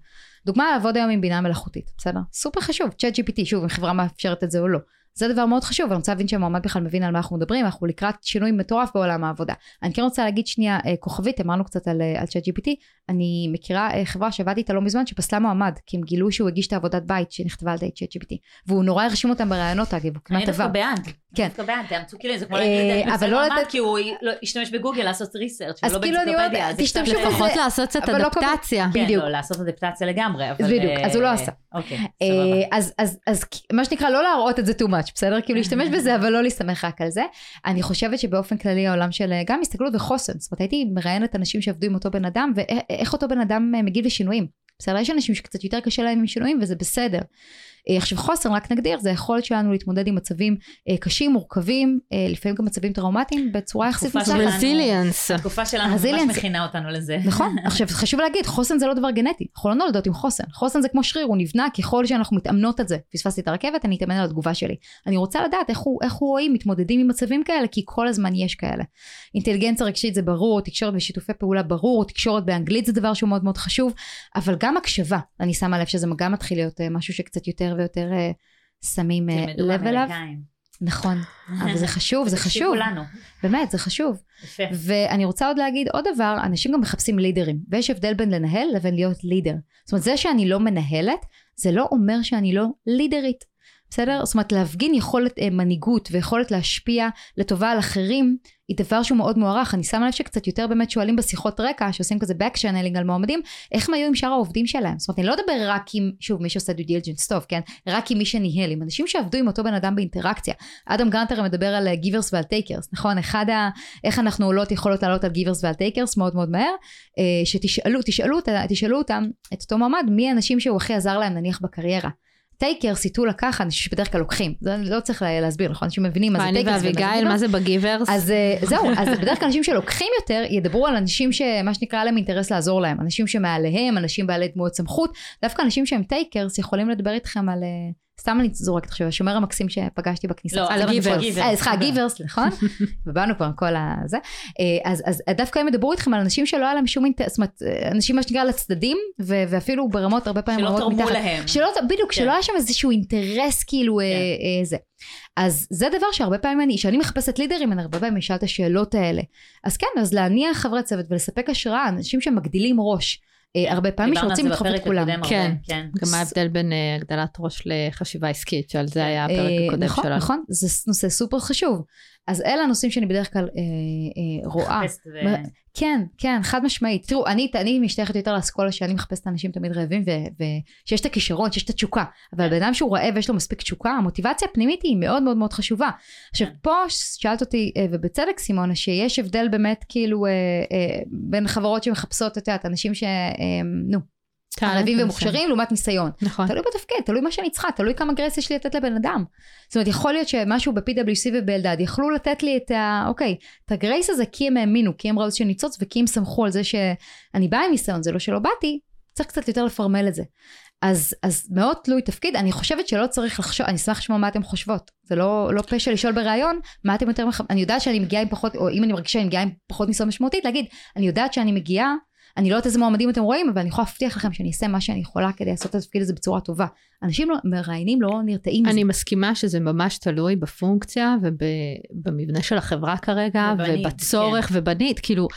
[SPEAKER 1] דוגמה לעבוד היום עם בינה מלאכותית, בסדר? סופר חשוב, צ'אט GPT, שוב, אם חברה מאפשרת את זה או לא. זה דבר מאוד חשוב, אני רוצה להבין שהמועמד בכלל מבין על מה אנחנו מדברים, אנחנו לקראת שינוי מטורף בעולם העבודה. אני כן רוצה להגיד שנייה, אה, כוכבית, אמרנו קצת על, אה, על GPT, אני מכירה אה, חברה שעבדתי איתה לא מזמן, שפסלה מועמד, כי הם גילו שהוא הגיש את העבודת בית שנכתבה על ידי צ'אט GPT, והוא נורא הרשים אותם בראיונות אגב, הוא
[SPEAKER 2] אני
[SPEAKER 1] כמעט
[SPEAKER 2] דווקא
[SPEAKER 1] עבר.
[SPEAKER 2] בעד.
[SPEAKER 1] כן.
[SPEAKER 2] דווקא בעד, תאמצו כאילו, זה כמו
[SPEAKER 1] אה,
[SPEAKER 2] להגיד,
[SPEAKER 1] אבל לא לתת-
[SPEAKER 2] כי הוא לא- ישתמש בגוגל לעשות ריסרצ'
[SPEAKER 1] אז כאילו אני אומרת, תשתמשו בזה.
[SPEAKER 3] לפחות לעשות קצת
[SPEAKER 1] אבל לא
[SPEAKER 3] אדפטציה.
[SPEAKER 2] כן,
[SPEAKER 1] בדיוק.
[SPEAKER 2] לא, לעשות אדפטציה לגמרי, אבל...
[SPEAKER 1] בדיוק, אז הוא לא
[SPEAKER 2] אה,
[SPEAKER 1] עשה.
[SPEAKER 2] אוקיי,
[SPEAKER 1] אה,
[SPEAKER 2] סבבה.
[SPEAKER 1] אז, אז, אז מה שנקרא לא להראות את זה too much, בסדר? כאילו להשתמש בזה אבל לא להסתמך רק על זה. אני חושבת שבאופן כללי העולם של גם הסתכלות וחוסן, זאת אומרת הייתי מראיינת אנשים שעבדו עם אותו בן אדם ואיך אותו בן אדם מגיב לשינויים. בסדר, יש אנשים שקצת יותר קשה להם עם שינויים וזה בסדר. אה, עכשיו חוסן, רק נגדיר, זה היכולת שלנו להתמודד עם מצבים אה, קשים, מורכבים, אה, לפעמים גם מצבים טראומטיים בצורה יחסית מוצלחת.
[SPEAKER 2] שלנו-
[SPEAKER 3] רזיליאנס.
[SPEAKER 2] התקופה שלנו ממש מכינה אותנו לזה.
[SPEAKER 1] נכון, עכשיו חשוב להגיד, חוסן זה לא דבר גנטי, אנחנו לא נולדות עם חוסן, חוסן זה כמו שריר, הוא נבנה ככל שאנחנו מתאמנות על זה. פספסתי את הרכבת, אני אתאמן על התגובה שלי. אני רוצה לדעת איך הוא, איך רואים, מתמודדים עם מצבים כאלה, כי כל הזמן יש כאלה. אינטליגנציה רגשית זה ברור, תקשורת ושיתופי פעולה ברור, תקשורת באנגלית זה דבר שהוא מאוד מאוד חשוב, אבל גם הקשבה, אני שמה לב שזה גם מתחיל להיות משהו שקצת יותר ויותר אה, שמים אה, לב אליו. נכון, אבל זה חשוב, זה חשוב,
[SPEAKER 2] לנו.
[SPEAKER 1] באמת, זה חשוב.
[SPEAKER 2] יפה.
[SPEAKER 1] ואני רוצה עוד להגיד עוד דבר, אנשים גם מחפשים לידרים, ויש הבדל בין לנהל לבין להיות לידר. זאת אומרת, זה שאני לא מנהלת, זה לא אומר שאני לא לידרית. בסדר? זאת אומרת, להפגין יכולת אה, מנהיגות ויכולת להשפיע לטובה על אחרים, היא דבר שהוא מאוד מוערך. אני שמה לב שקצת יותר באמת שואלים בשיחות רקע, שעושים כזה back channeling על מועמדים, איך הם היו עם שאר העובדים שלהם. זאת אומרת, אני לא אדבר רק עם, שוב, מי שעושה due diligence טוב, כן? רק עם מי שניהל, עם אנשים שעבדו עם אותו בן אדם באינטראקציה. אדם גרנט מדבר על givers ועל takers, נכון? אחד ה... איך אנחנו עולות יכולות לעלות על givers ועל takers מאוד מאוד מהר, אה, שתשאלו, תשאלו, אותה- תשאלו אותם, את אותו מועמד, מי האנשים שהוא הכי עזר להם נניח בקריירה. takers ייטו לקחת, אנשים שבדרך כלל לוקחים, זה לא צריך לה- להסביר, נכון? אנשים מבינים מה זה
[SPEAKER 3] אני
[SPEAKER 1] takers.
[SPEAKER 3] ואביגיל, מה זה ב givers?
[SPEAKER 1] אז אה, זהו, אז בדרך כלל אנשים שלוקחים יותר ידברו על אנשים שמה שנקרא להם אינטרס לעזור להם, אנשים שמעליהם, אנשים בעלי דמויות סמכות, דווקא אנשים שהם takers יכולים לדבר איתכם על, אה, סתם אני זורקת עכשיו, השומר המקסים שפגשתי בכניסה.
[SPEAKER 2] לא,
[SPEAKER 1] מה שאני givers. אה, סליחה, givers, נכון? ובאנו כבר עם כל הזה. אה, אז, אז דווקא הם ידברו איתכם על אנשים שלא היה להם שום אינטרס, זאת אומרת, אה, אנשים מה שנקרא לצדדים, ואפילו ברמות הרבה פעמים
[SPEAKER 2] שלא
[SPEAKER 1] רמות
[SPEAKER 2] תרמו
[SPEAKER 1] מתחת.
[SPEAKER 2] להם.
[SPEAKER 1] שלא, בדיוק,
[SPEAKER 2] כן.
[SPEAKER 1] שלא היה שם איזשהו אינטרס כאילו אה,
[SPEAKER 2] כן.
[SPEAKER 1] אה, זה. אז זה דבר שהרבה פעמים אני, כשאני מחפשת leaderים, אני הרבה פעמים אשאל את השאלות האלה. אז כן, אז להניע חברי צוות ולספק השראה, אנשים שמגדילים ראש. אה, הרבה פעמים
[SPEAKER 2] דיברנו על
[SPEAKER 1] שרוצים
[SPEAKER 2] זה
[SPEAKER 1] לדחוף את
[SPEAKER 2] בפרק
[SPEAKER 1] כולם.
[SPEAKER 2] הקודם הרבה,
[SPEAKER 3] כן.
[SPEAKER 2] כן.
[SPEAKER 3] גם מה ההבדל בין אה, הגדלת ראש לחשיבה עסקית, שעל זה היה הפרק
[SPEAKER 1] אה,
[SPEAKER 3] הקודם
[SPEAKER 1] נכון,
[SPEAKER 3] שלנו.
[SPEAKER 1] נכון, זה נושא סופר חשוב. אז אלה הנושאים שאני בדרך כלל אה, אה, רואה. כן, כן, חד משמעית. תראו, אני, אני משתייכת יותר לאסכולה שאני מחפשת אנשים תמיד רעבים, ושיש את הכישרון, שיש את התשוקה. אבל בן אדם שהוא רעב ויש לו מספיק תשוקה, המוטיבציה הפנימית היא מאוד מאוד מאוד חשובה. עכשיו,
[SPEAKER 2] כן.
[SPEAKER 1] פה שאלת אותי, אה, ובצדק סימונה, שיש הבדל באמת כאילו אה, אה, בין חברות שמחפשות, את יודעת, אנשים ש... נו,
[SPEAKER 3] וניסיון.
[SPEAKER 1] ומוכשרים לעומת ניסיון.
[SPEAKER 3] נכון.
[SPEAKER 1] תלוי בתפקיד, תלוי מה שאני צריכה, תלוי כמה גרייס יש לי לתת לבן אדם. זאת אומרת, יכול להיות שמשהו ב-PwC ובאלדד יכלו לתת לי את ה... אוקיי, את הגרייס הזה כי הם האמינו, כי הם ראו שאני ניצוץ וכי הם סמכו על זה שאני באה עם ניסיון, זה לא שלא באתי, צריך קצת יותר לפרמל את זה. אז, אז מאוד תלוי תפקיד, אני חושבת שלא צריך לחשוב, אני אשמח לשמוע מה אתם חושבות. זה לא, לא פשע לשאול בריאיון, מה אתם יותר מחפשים, אני יודעת שאני מגיעה עם פחות, או אם אני מרגישה שאני מגיעה עם פחות ניסיון משמעותית, להגיד, אני יודעת שאני מגיעה, אני לא יודעת איזה מועמדים אתם רואים, אבל אני יכולה להבטיח לכם שאני אעשה מה שאני יכולה כדי לעשות את התפקיד הזה בצורה טובה. אנשים לא, מראיינים לא נרתעים מזה.
[SPEAKER 3] אני מסכימה שזה ממש תלוי בפונקציה ובמבנה של החברה כרגע,
[SPEAKER 2] ובנית,
[SPEAKER 3] ובצורך
[SPEAKER 2] כן.
[SPEAKER 3] ובנית, כאילו,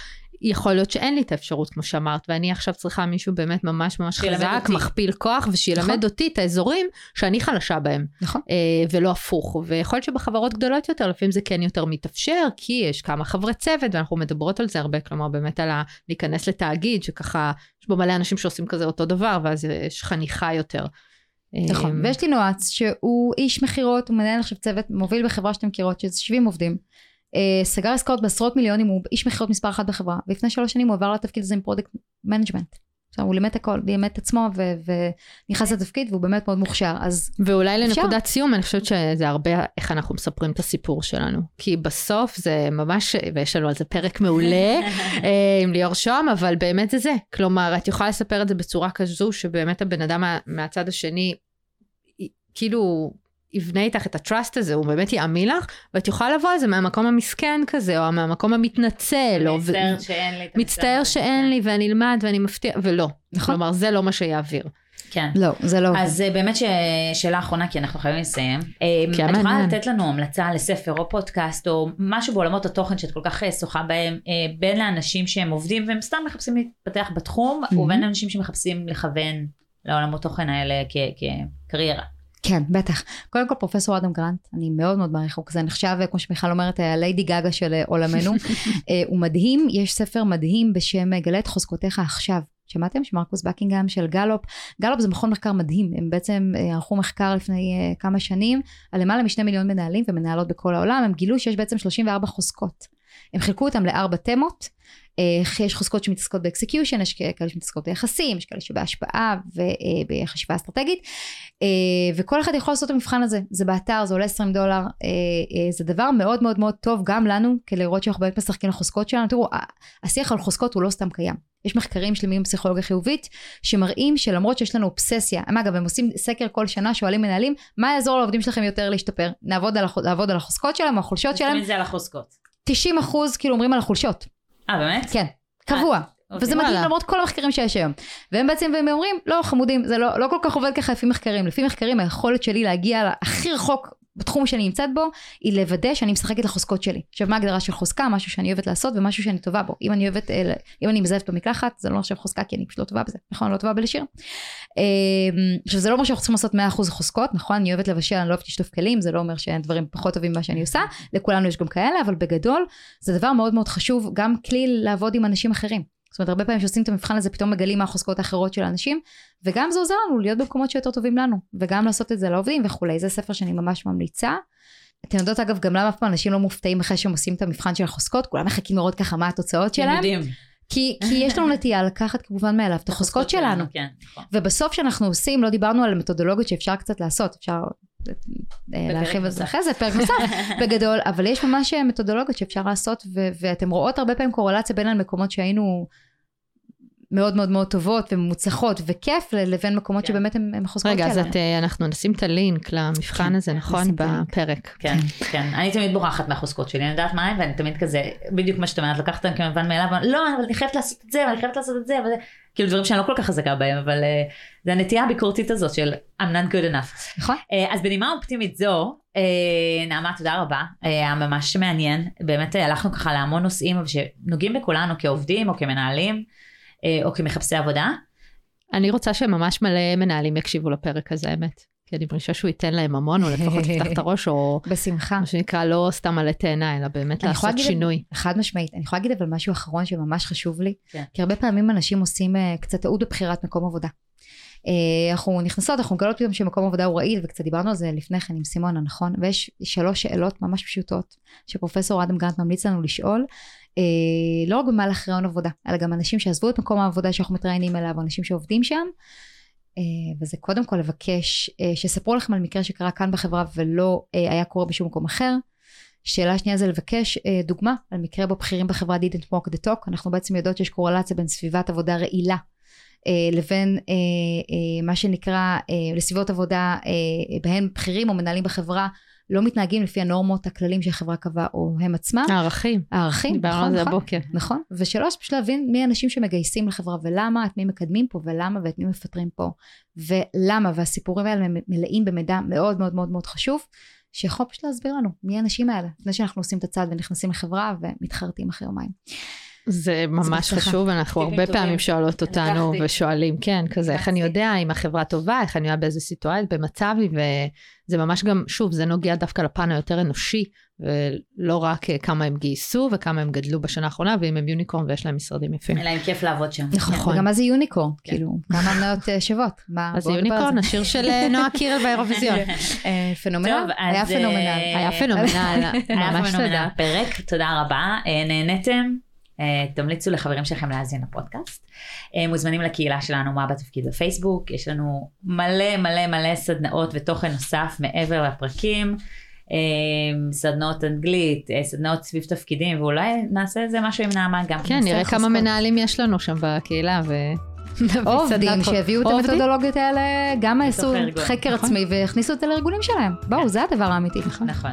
[SPEAKER 3] יכול להיות שאין לי את האפשרות, כמו שאמרת, ואני עכשיו צריכה מישהו באמת ממש ממש חזק,
[SPEAKER 2] אותי.
[SPEAKER 3] מכפיל כוח, ושילמד
[SPEAKER 1] נכון.
[SPEAKER 3] אותי את האזורים שאני חלשה בהם,
[SPEAKER 1] נכון.
[SPEAKER 3] אה, ולא הפוך. ויכול להיות שבחברות גדולות יותר, לפעמים זה כן יותר מתאפשר, כי יש כמה חברי צוות, ואנחנו מדברות על זה הרבה, כלומר, באמת על ה... להיכנס לתאגיד, שככה, יש בו מלא אנשים שעושים כזה אותו דבר, ואז יש חניכה יותר.
[SPEAKER 1] נכון,
[SPEAKER 3] אה,
[SPEAKER 1] ויש לי נועץ שהוא איש מכירות, הוא מנהל עכשיו צוות מוביל בחברה שאתם מכירות, שזה 70 עובדים. אה, סגר עסקאות בעשרות מיליונים, הוא איש מכירות מספר אחת בחברה, ולפני שלוש שנים הוא עבר לתפקיד הזה עם product management. עכשיו הוא לימד הכל, לימד את עצמו ו- ונכנס לתפקיד והוא באמת מאוד מוכשר, אז
[SPEAKER 3] ואולי
[SPEAKER 1] אפשר.
[SPEAKER 3] לנקודת סיום, אני חושבת שזה הרבה איך אנחנו מספרים את הסיפור שלנו. כי בסוף זה ממש, ויש לנו על זה פרק מעולה אה, עם ליאור שוהם, אבל באמת זה זה. כלומר, את יכולה לספר את זה בצורה כזו, שבאמת הבן אדם מה- מהצד השני, כאילו, יבנה איתך את הטראסט הזה, הוא באמת יאמין לך, ואת יכולה לבוא על זה מהמקום המסכן כזה, או מהמקום המתנצל, או...
[SPEAKER 2] מצטער שאין לי
[SPEAKER 3] מצטער. שאין לי ואני אלמד ואני מבטיח, ולא.
[SPEAKER 1] נכון.
[SPEAKER 3] כלומר, זה לא מה שיעביר.
[SPEAKER 2] כן.
[SPEAKER 1] לא, זה לא.
[SPEAKER 2] אז אה, באמת ש- שאלה אחרונה, כי אנחנו חייבים לסיים. אה,
[SPEAKER 3] כן,
[SPEAKER 2] את יכולה. לתת לנו המלצה לספר או פודקאסט, או משהו בעולמות התוכן שאת כל כך אה, שוחה בהם, בין לאנשים שהם עובדים והם סתם מחפשים להתפתח בתחום. ובין לאנשים שמחפשים לכוון לעולמות תוכן האלה כ- כקריירה.
[SPEAKER 1] כן, בטח. קודם כל פרופסור אדם גרנט, אני מאוד מאוד מעריך, הוא כזה נחשב, כמו שמיכל אומרת, הליידי גגה של אה, עולמנו. אה, הוא מדהים, יש ספר מדהים בשם אה, גלה את חוזקותיך עכשיו. שמעתם? של מרקוס בקינגהם של גלופ. גלופ זה מכון מחקר מדהים, הם בעצם אה, ערכו מחקר לפני אה, כמה שנים על למעלה משני מיליון מנהלים ומנהלות בכל העולם, הם גילו שיש בעצם 34 חוזקות. הם חילקו אותם לארבע תמות, אה, יש חוזקות שמתעסקות ב execution, יש כאלה שמתעסקות ביחסים, יש כאלה שבהשפעה ובחשיבה אסטרטגית, אה, וכל אחד יכול לעשות את המבחן הזה, זה באתר, זה עולה 20 דולר, אה, אה, זה דבר מאוד מאוד מאוד טוב גם לנו, כדי לראות שאנחנו באמת משחקים לחוזקות שלנו. תראו, השיח על חוזקות הוא לא סתם קיים. יש מחקרים שלמים בפסיכולוגיה חיובית, שמראים שלמרות שיש לנו אובססיה, הם אגב, הם עושים סקר כל שנה, שואלים מנהלים, מה יעזור לעובדים שלכם יותר להשתפר? נעבוד על, החוזקות שלהם, החולשות שלהם?
[SPEAKER 2] זה על החוזקות.
[SPEAKER 1] 90 אחוז כאילו אומרים על החולשות.
[SPEAKER 2] אה, באמת?
[SPEAKER 1] כן, קבוע.
[SPEAKER 2] אוקיי.
[SPEAKER 1] וזה מדהים. למרות כל המחקרים שיש היום. והם בעצם והם אומרים, לא חמודים, זה לא, לא כל כך עובד ככה לפי מחקרים. לפי מחקרים היכולת שלי להגיע הכי רחוק בתחום שאני נמצאת בו, היא לוודא שאני משחקת לחוזקות שלי. עכשיו מה ההגדרה של חוזקה? משהו שאני אוהבת לעשות ומשהו שאני טובה בו. אם אני אוהבת, אה, אם אני מזייפת במקלחת, זה לא נחשב חוזקה כי אני פשוט לא טובה בזה. נכון? אני לא טובה בלשיר. אה, עכשיו זה לא אומר שאנחנו צריכים לעשות 100% חוזקות, נכון? אני אוהבת לבשל, אני לא אוהבת לשטוף כלים, זה לא אומר שאין דברים פחות טובים ממה שאני עושה. לכולנו יש גם כאלה, אבל בגדול זה דבר מאוד מאוד חשוב, גם כלי לעבוד עם אנשים אחרים. זאת אומרת, הרבה פעמים שעושים את המבחן הזה, פתאום מגלים מה החוזקות האחרות של האנשים, וגם זה עוזר לנו להיות במקומות שיותר טובים לנו, וגם לעשות את זה לעובדים וכולי. זה ספר שאני ממש ממליצה. אתם יודעות אגב גם למה אף פעם אנשים לא מופתעים אחרי שהם עושים את המבחן של החוזקות, כולם מחכים לראות ככה מה התוצאות
[SPEAKER 2] הם
[SPEAKER 1] שלהם,
[SPEAKER 2] יודעים.
[SPEAKER 1] כי, כי יש לנו נטייה לקחת כמובן מאליו את החוזקות שלנו.
[SPEAKER 2] כן, נכון.
[SPEAKER 1] ובסוף שאנחנו עושים, לא דיברנו על מתודולוגיות שאפשר קצת לעשות, אפשר להרחיב על זה. אחרי זה, פרק נוסף בגדול, אבל יש ממש אה, מתודולוגיות שאפשר לעשות, ו- ואתם רואות הרבה פעמים קורלציה בין המקומות שהיינו מאוד מאוד מאוד טובות ומוצלחות וכיף, לבין מקומות
[SPEAKER 2] כן.
[SPEAKER 1] שבאמת הם הם החוזקות
[SPEAKER 3] רגע, אז
[SPEAKER 1] שלנו.
[SPEAKER 3] את, אה, אנחנו נשים את הלינק למבחן
[SPEAKER 1] כן,
[SPEAKER 3] הזה, נכון? בפרק.
[SPEAKER 2] כן, כן. אני תמיד בורחת מהחוזקות שלי, אני יודעת מה הם, ואני תמיד כזה, בדיוק מה שאת אומרת, לקחת אותם כמובן מאליו, לא, אבל אני חייבת לעשות את זה, ואני חייבת לעשות את זה, וזה, כאילו דברים שאני לא כל כך חזקה בהם, אבל אה, זה הנטייה הביקורתית הזאת של I'm not good enough.
[SPEAKER 1] נכון?
[SPEAKER 2] אה, אז בנימה אופטימית זו, אה, נעמה תודה רבה, היה ממש מעניין, באמת אה, הלכנו ככה להמון נושאים שנוגעים בכולנו כעובדים או כמנהלים אה, או כמחפשי עבודה.
[SPEAKER 3] אני רוצה שממש מלא מנהלים יקשיבו לפרק הזה, האמת. כי אני מרגישה שהוא ייתן להם המון, או לפחות יפתח את הראש, או
[SPEAKER 1] בשמחה.
[SPEAKER 3] מה שנקרא לא סתם עלי תאנה, אלא באמת לעשות שינוי.
[SPEAKER 1] חד משמעית. אני יכולה להגיד אבל משהו אחרון שממש חשוב לי,
[SPEAKER 2] כן.
[SPEAKER 1] כי הרבה פעמים אנשים עושים אה, קצת טעות בבחירת מקום עבודה. אה, אנחנו נכנסות, אנחנו מגלות פתאום שמקום עבודה הוא רעיל, וקצת דיברנו על זה לפני כן עם סימונה, נכון? ויש שלוש שאלות ממש פשוטות, שפרופסור אדם גרנט ממליץ לנו לשאול, אה, לא רק במהלך רעיון עבודה, אלא גם אנשים שעזבו את מקום העבודה שאנחנו מתראיינים אליו, אנשים שעובדים שם. אה, וזה קודם כל לבקש אה, שיספרו לכם על מקרה שקרה כאן בחברה ולא אה, היה קורה בשום מקום אחר. שאלה שנייה זה לבקש דוגמה על מקרה בו בכירים בחברה didn't walk the talk. אנחנו בעצם יודעות שיש קורלציה בין סביבת עבודה רעילה לבין מה שנקרא לסביבות עבודה בהן בכירים או מנהלים בחברה לא מתנהגים לפי הנורמות, הכללים שהחברה קבעה או הם עצמם.
[SPEAKER 3] הערכים.
[SPEAKER 1] הערכים,
[SPEAKER 3] דיברנו
[SPEAKER 1] נכון,
[SPEAKER 3] על זה
[SPEAKER 1] נכון.
[SPEAKER 3] הבוקר.
[SPEAKER 1] נכון, ושלוש, פשוט להבין מי האנשים שמגייסים לחברה ולמה, את מי מקדמים פה ולמה ואת מי מפטרים פה ולמה, והסיפורים האלה מלאים במידע מאוד מאוד מאוד מאוד חשוב, שיכול פשוט להסביר לנו מי האנשים האלה, לפני שאנחנו עושים את הצעד ונכנסים לחברה ומתחרטים אחרי יומיים.
[SPEAKER 3] זה ממש. חשוב, אנחנו הרבה. פעמים שואלות אותנו. ושואלים, כן, כזה, איך אני. יודע אם החברה טובה, איך אני יודע באיזה סיטואציה, במצב היא, וזה ממש גם, שוב, זה נוגע דווקא לפן היותר אנושי, ולא רק אה, כמה הם גייסו וכמה הם גדלו בשנה האחרונה, ואם הם יוניקורן ויש להם משרדים יפים.
[SPEAKER 2] אלא אם כיף לעבוד שם.
[SPEAKER 1] נכון,
[SPEAKER 3] נכון.
[SPEAKER 1] וגם מה זה יוניקורן,
[SPEAKER 2] כן.
[SPEAKER 1] כאילו, כמה מניות אה, שוות,
[SPEAKER 3] אז יוניקורן,
[SPEAKER 1] זה.
[SPEAKER 3] השיר של אה, נועה קירל באירוויזיון.
[SPEAKER 1] פנומנל, היה פנומנל.
[SPEAKER 3] היה פנומנל,
[SPEAKER 2] היה
[SPEAKER 3] ממש
[SPEAKER 2] פנומנל
[SPEAKER 3] תודה.
[SPEAKER 2] הפרק, תודה רבה. נהניתם? אה, תמליצו לחברים שלכם להאזין לפודקאסט. אה, מוזמנים לקהילה שלנו מה בתפקיד בפייסבוק, יש לנו מלא מלא מלא סדנאות ותוכן נוסף מעבר לפרקים. אה, סדנאות אנגלית, סדנאות סביב תפקידים, ואולי נעשה איזה משהו עם נעמה גם.
[SPEAKER 3] כן, נראה כמה. מנהלים יש לנו שם בקהילה, ו...
[SPEAKER 1] עובדים שהביאו את? המתודולוגיות האלה, גם עשו. חקר
[SPEAKER 3] נכון.
[SPEAKER 1] עצמי והכניסו את זה לארגונים שלהם. בואו,
[SPEAKER 2] כן.
[SPEAKER 1] זה הדבר האמיתי.
[SPEAKER 2] נכון.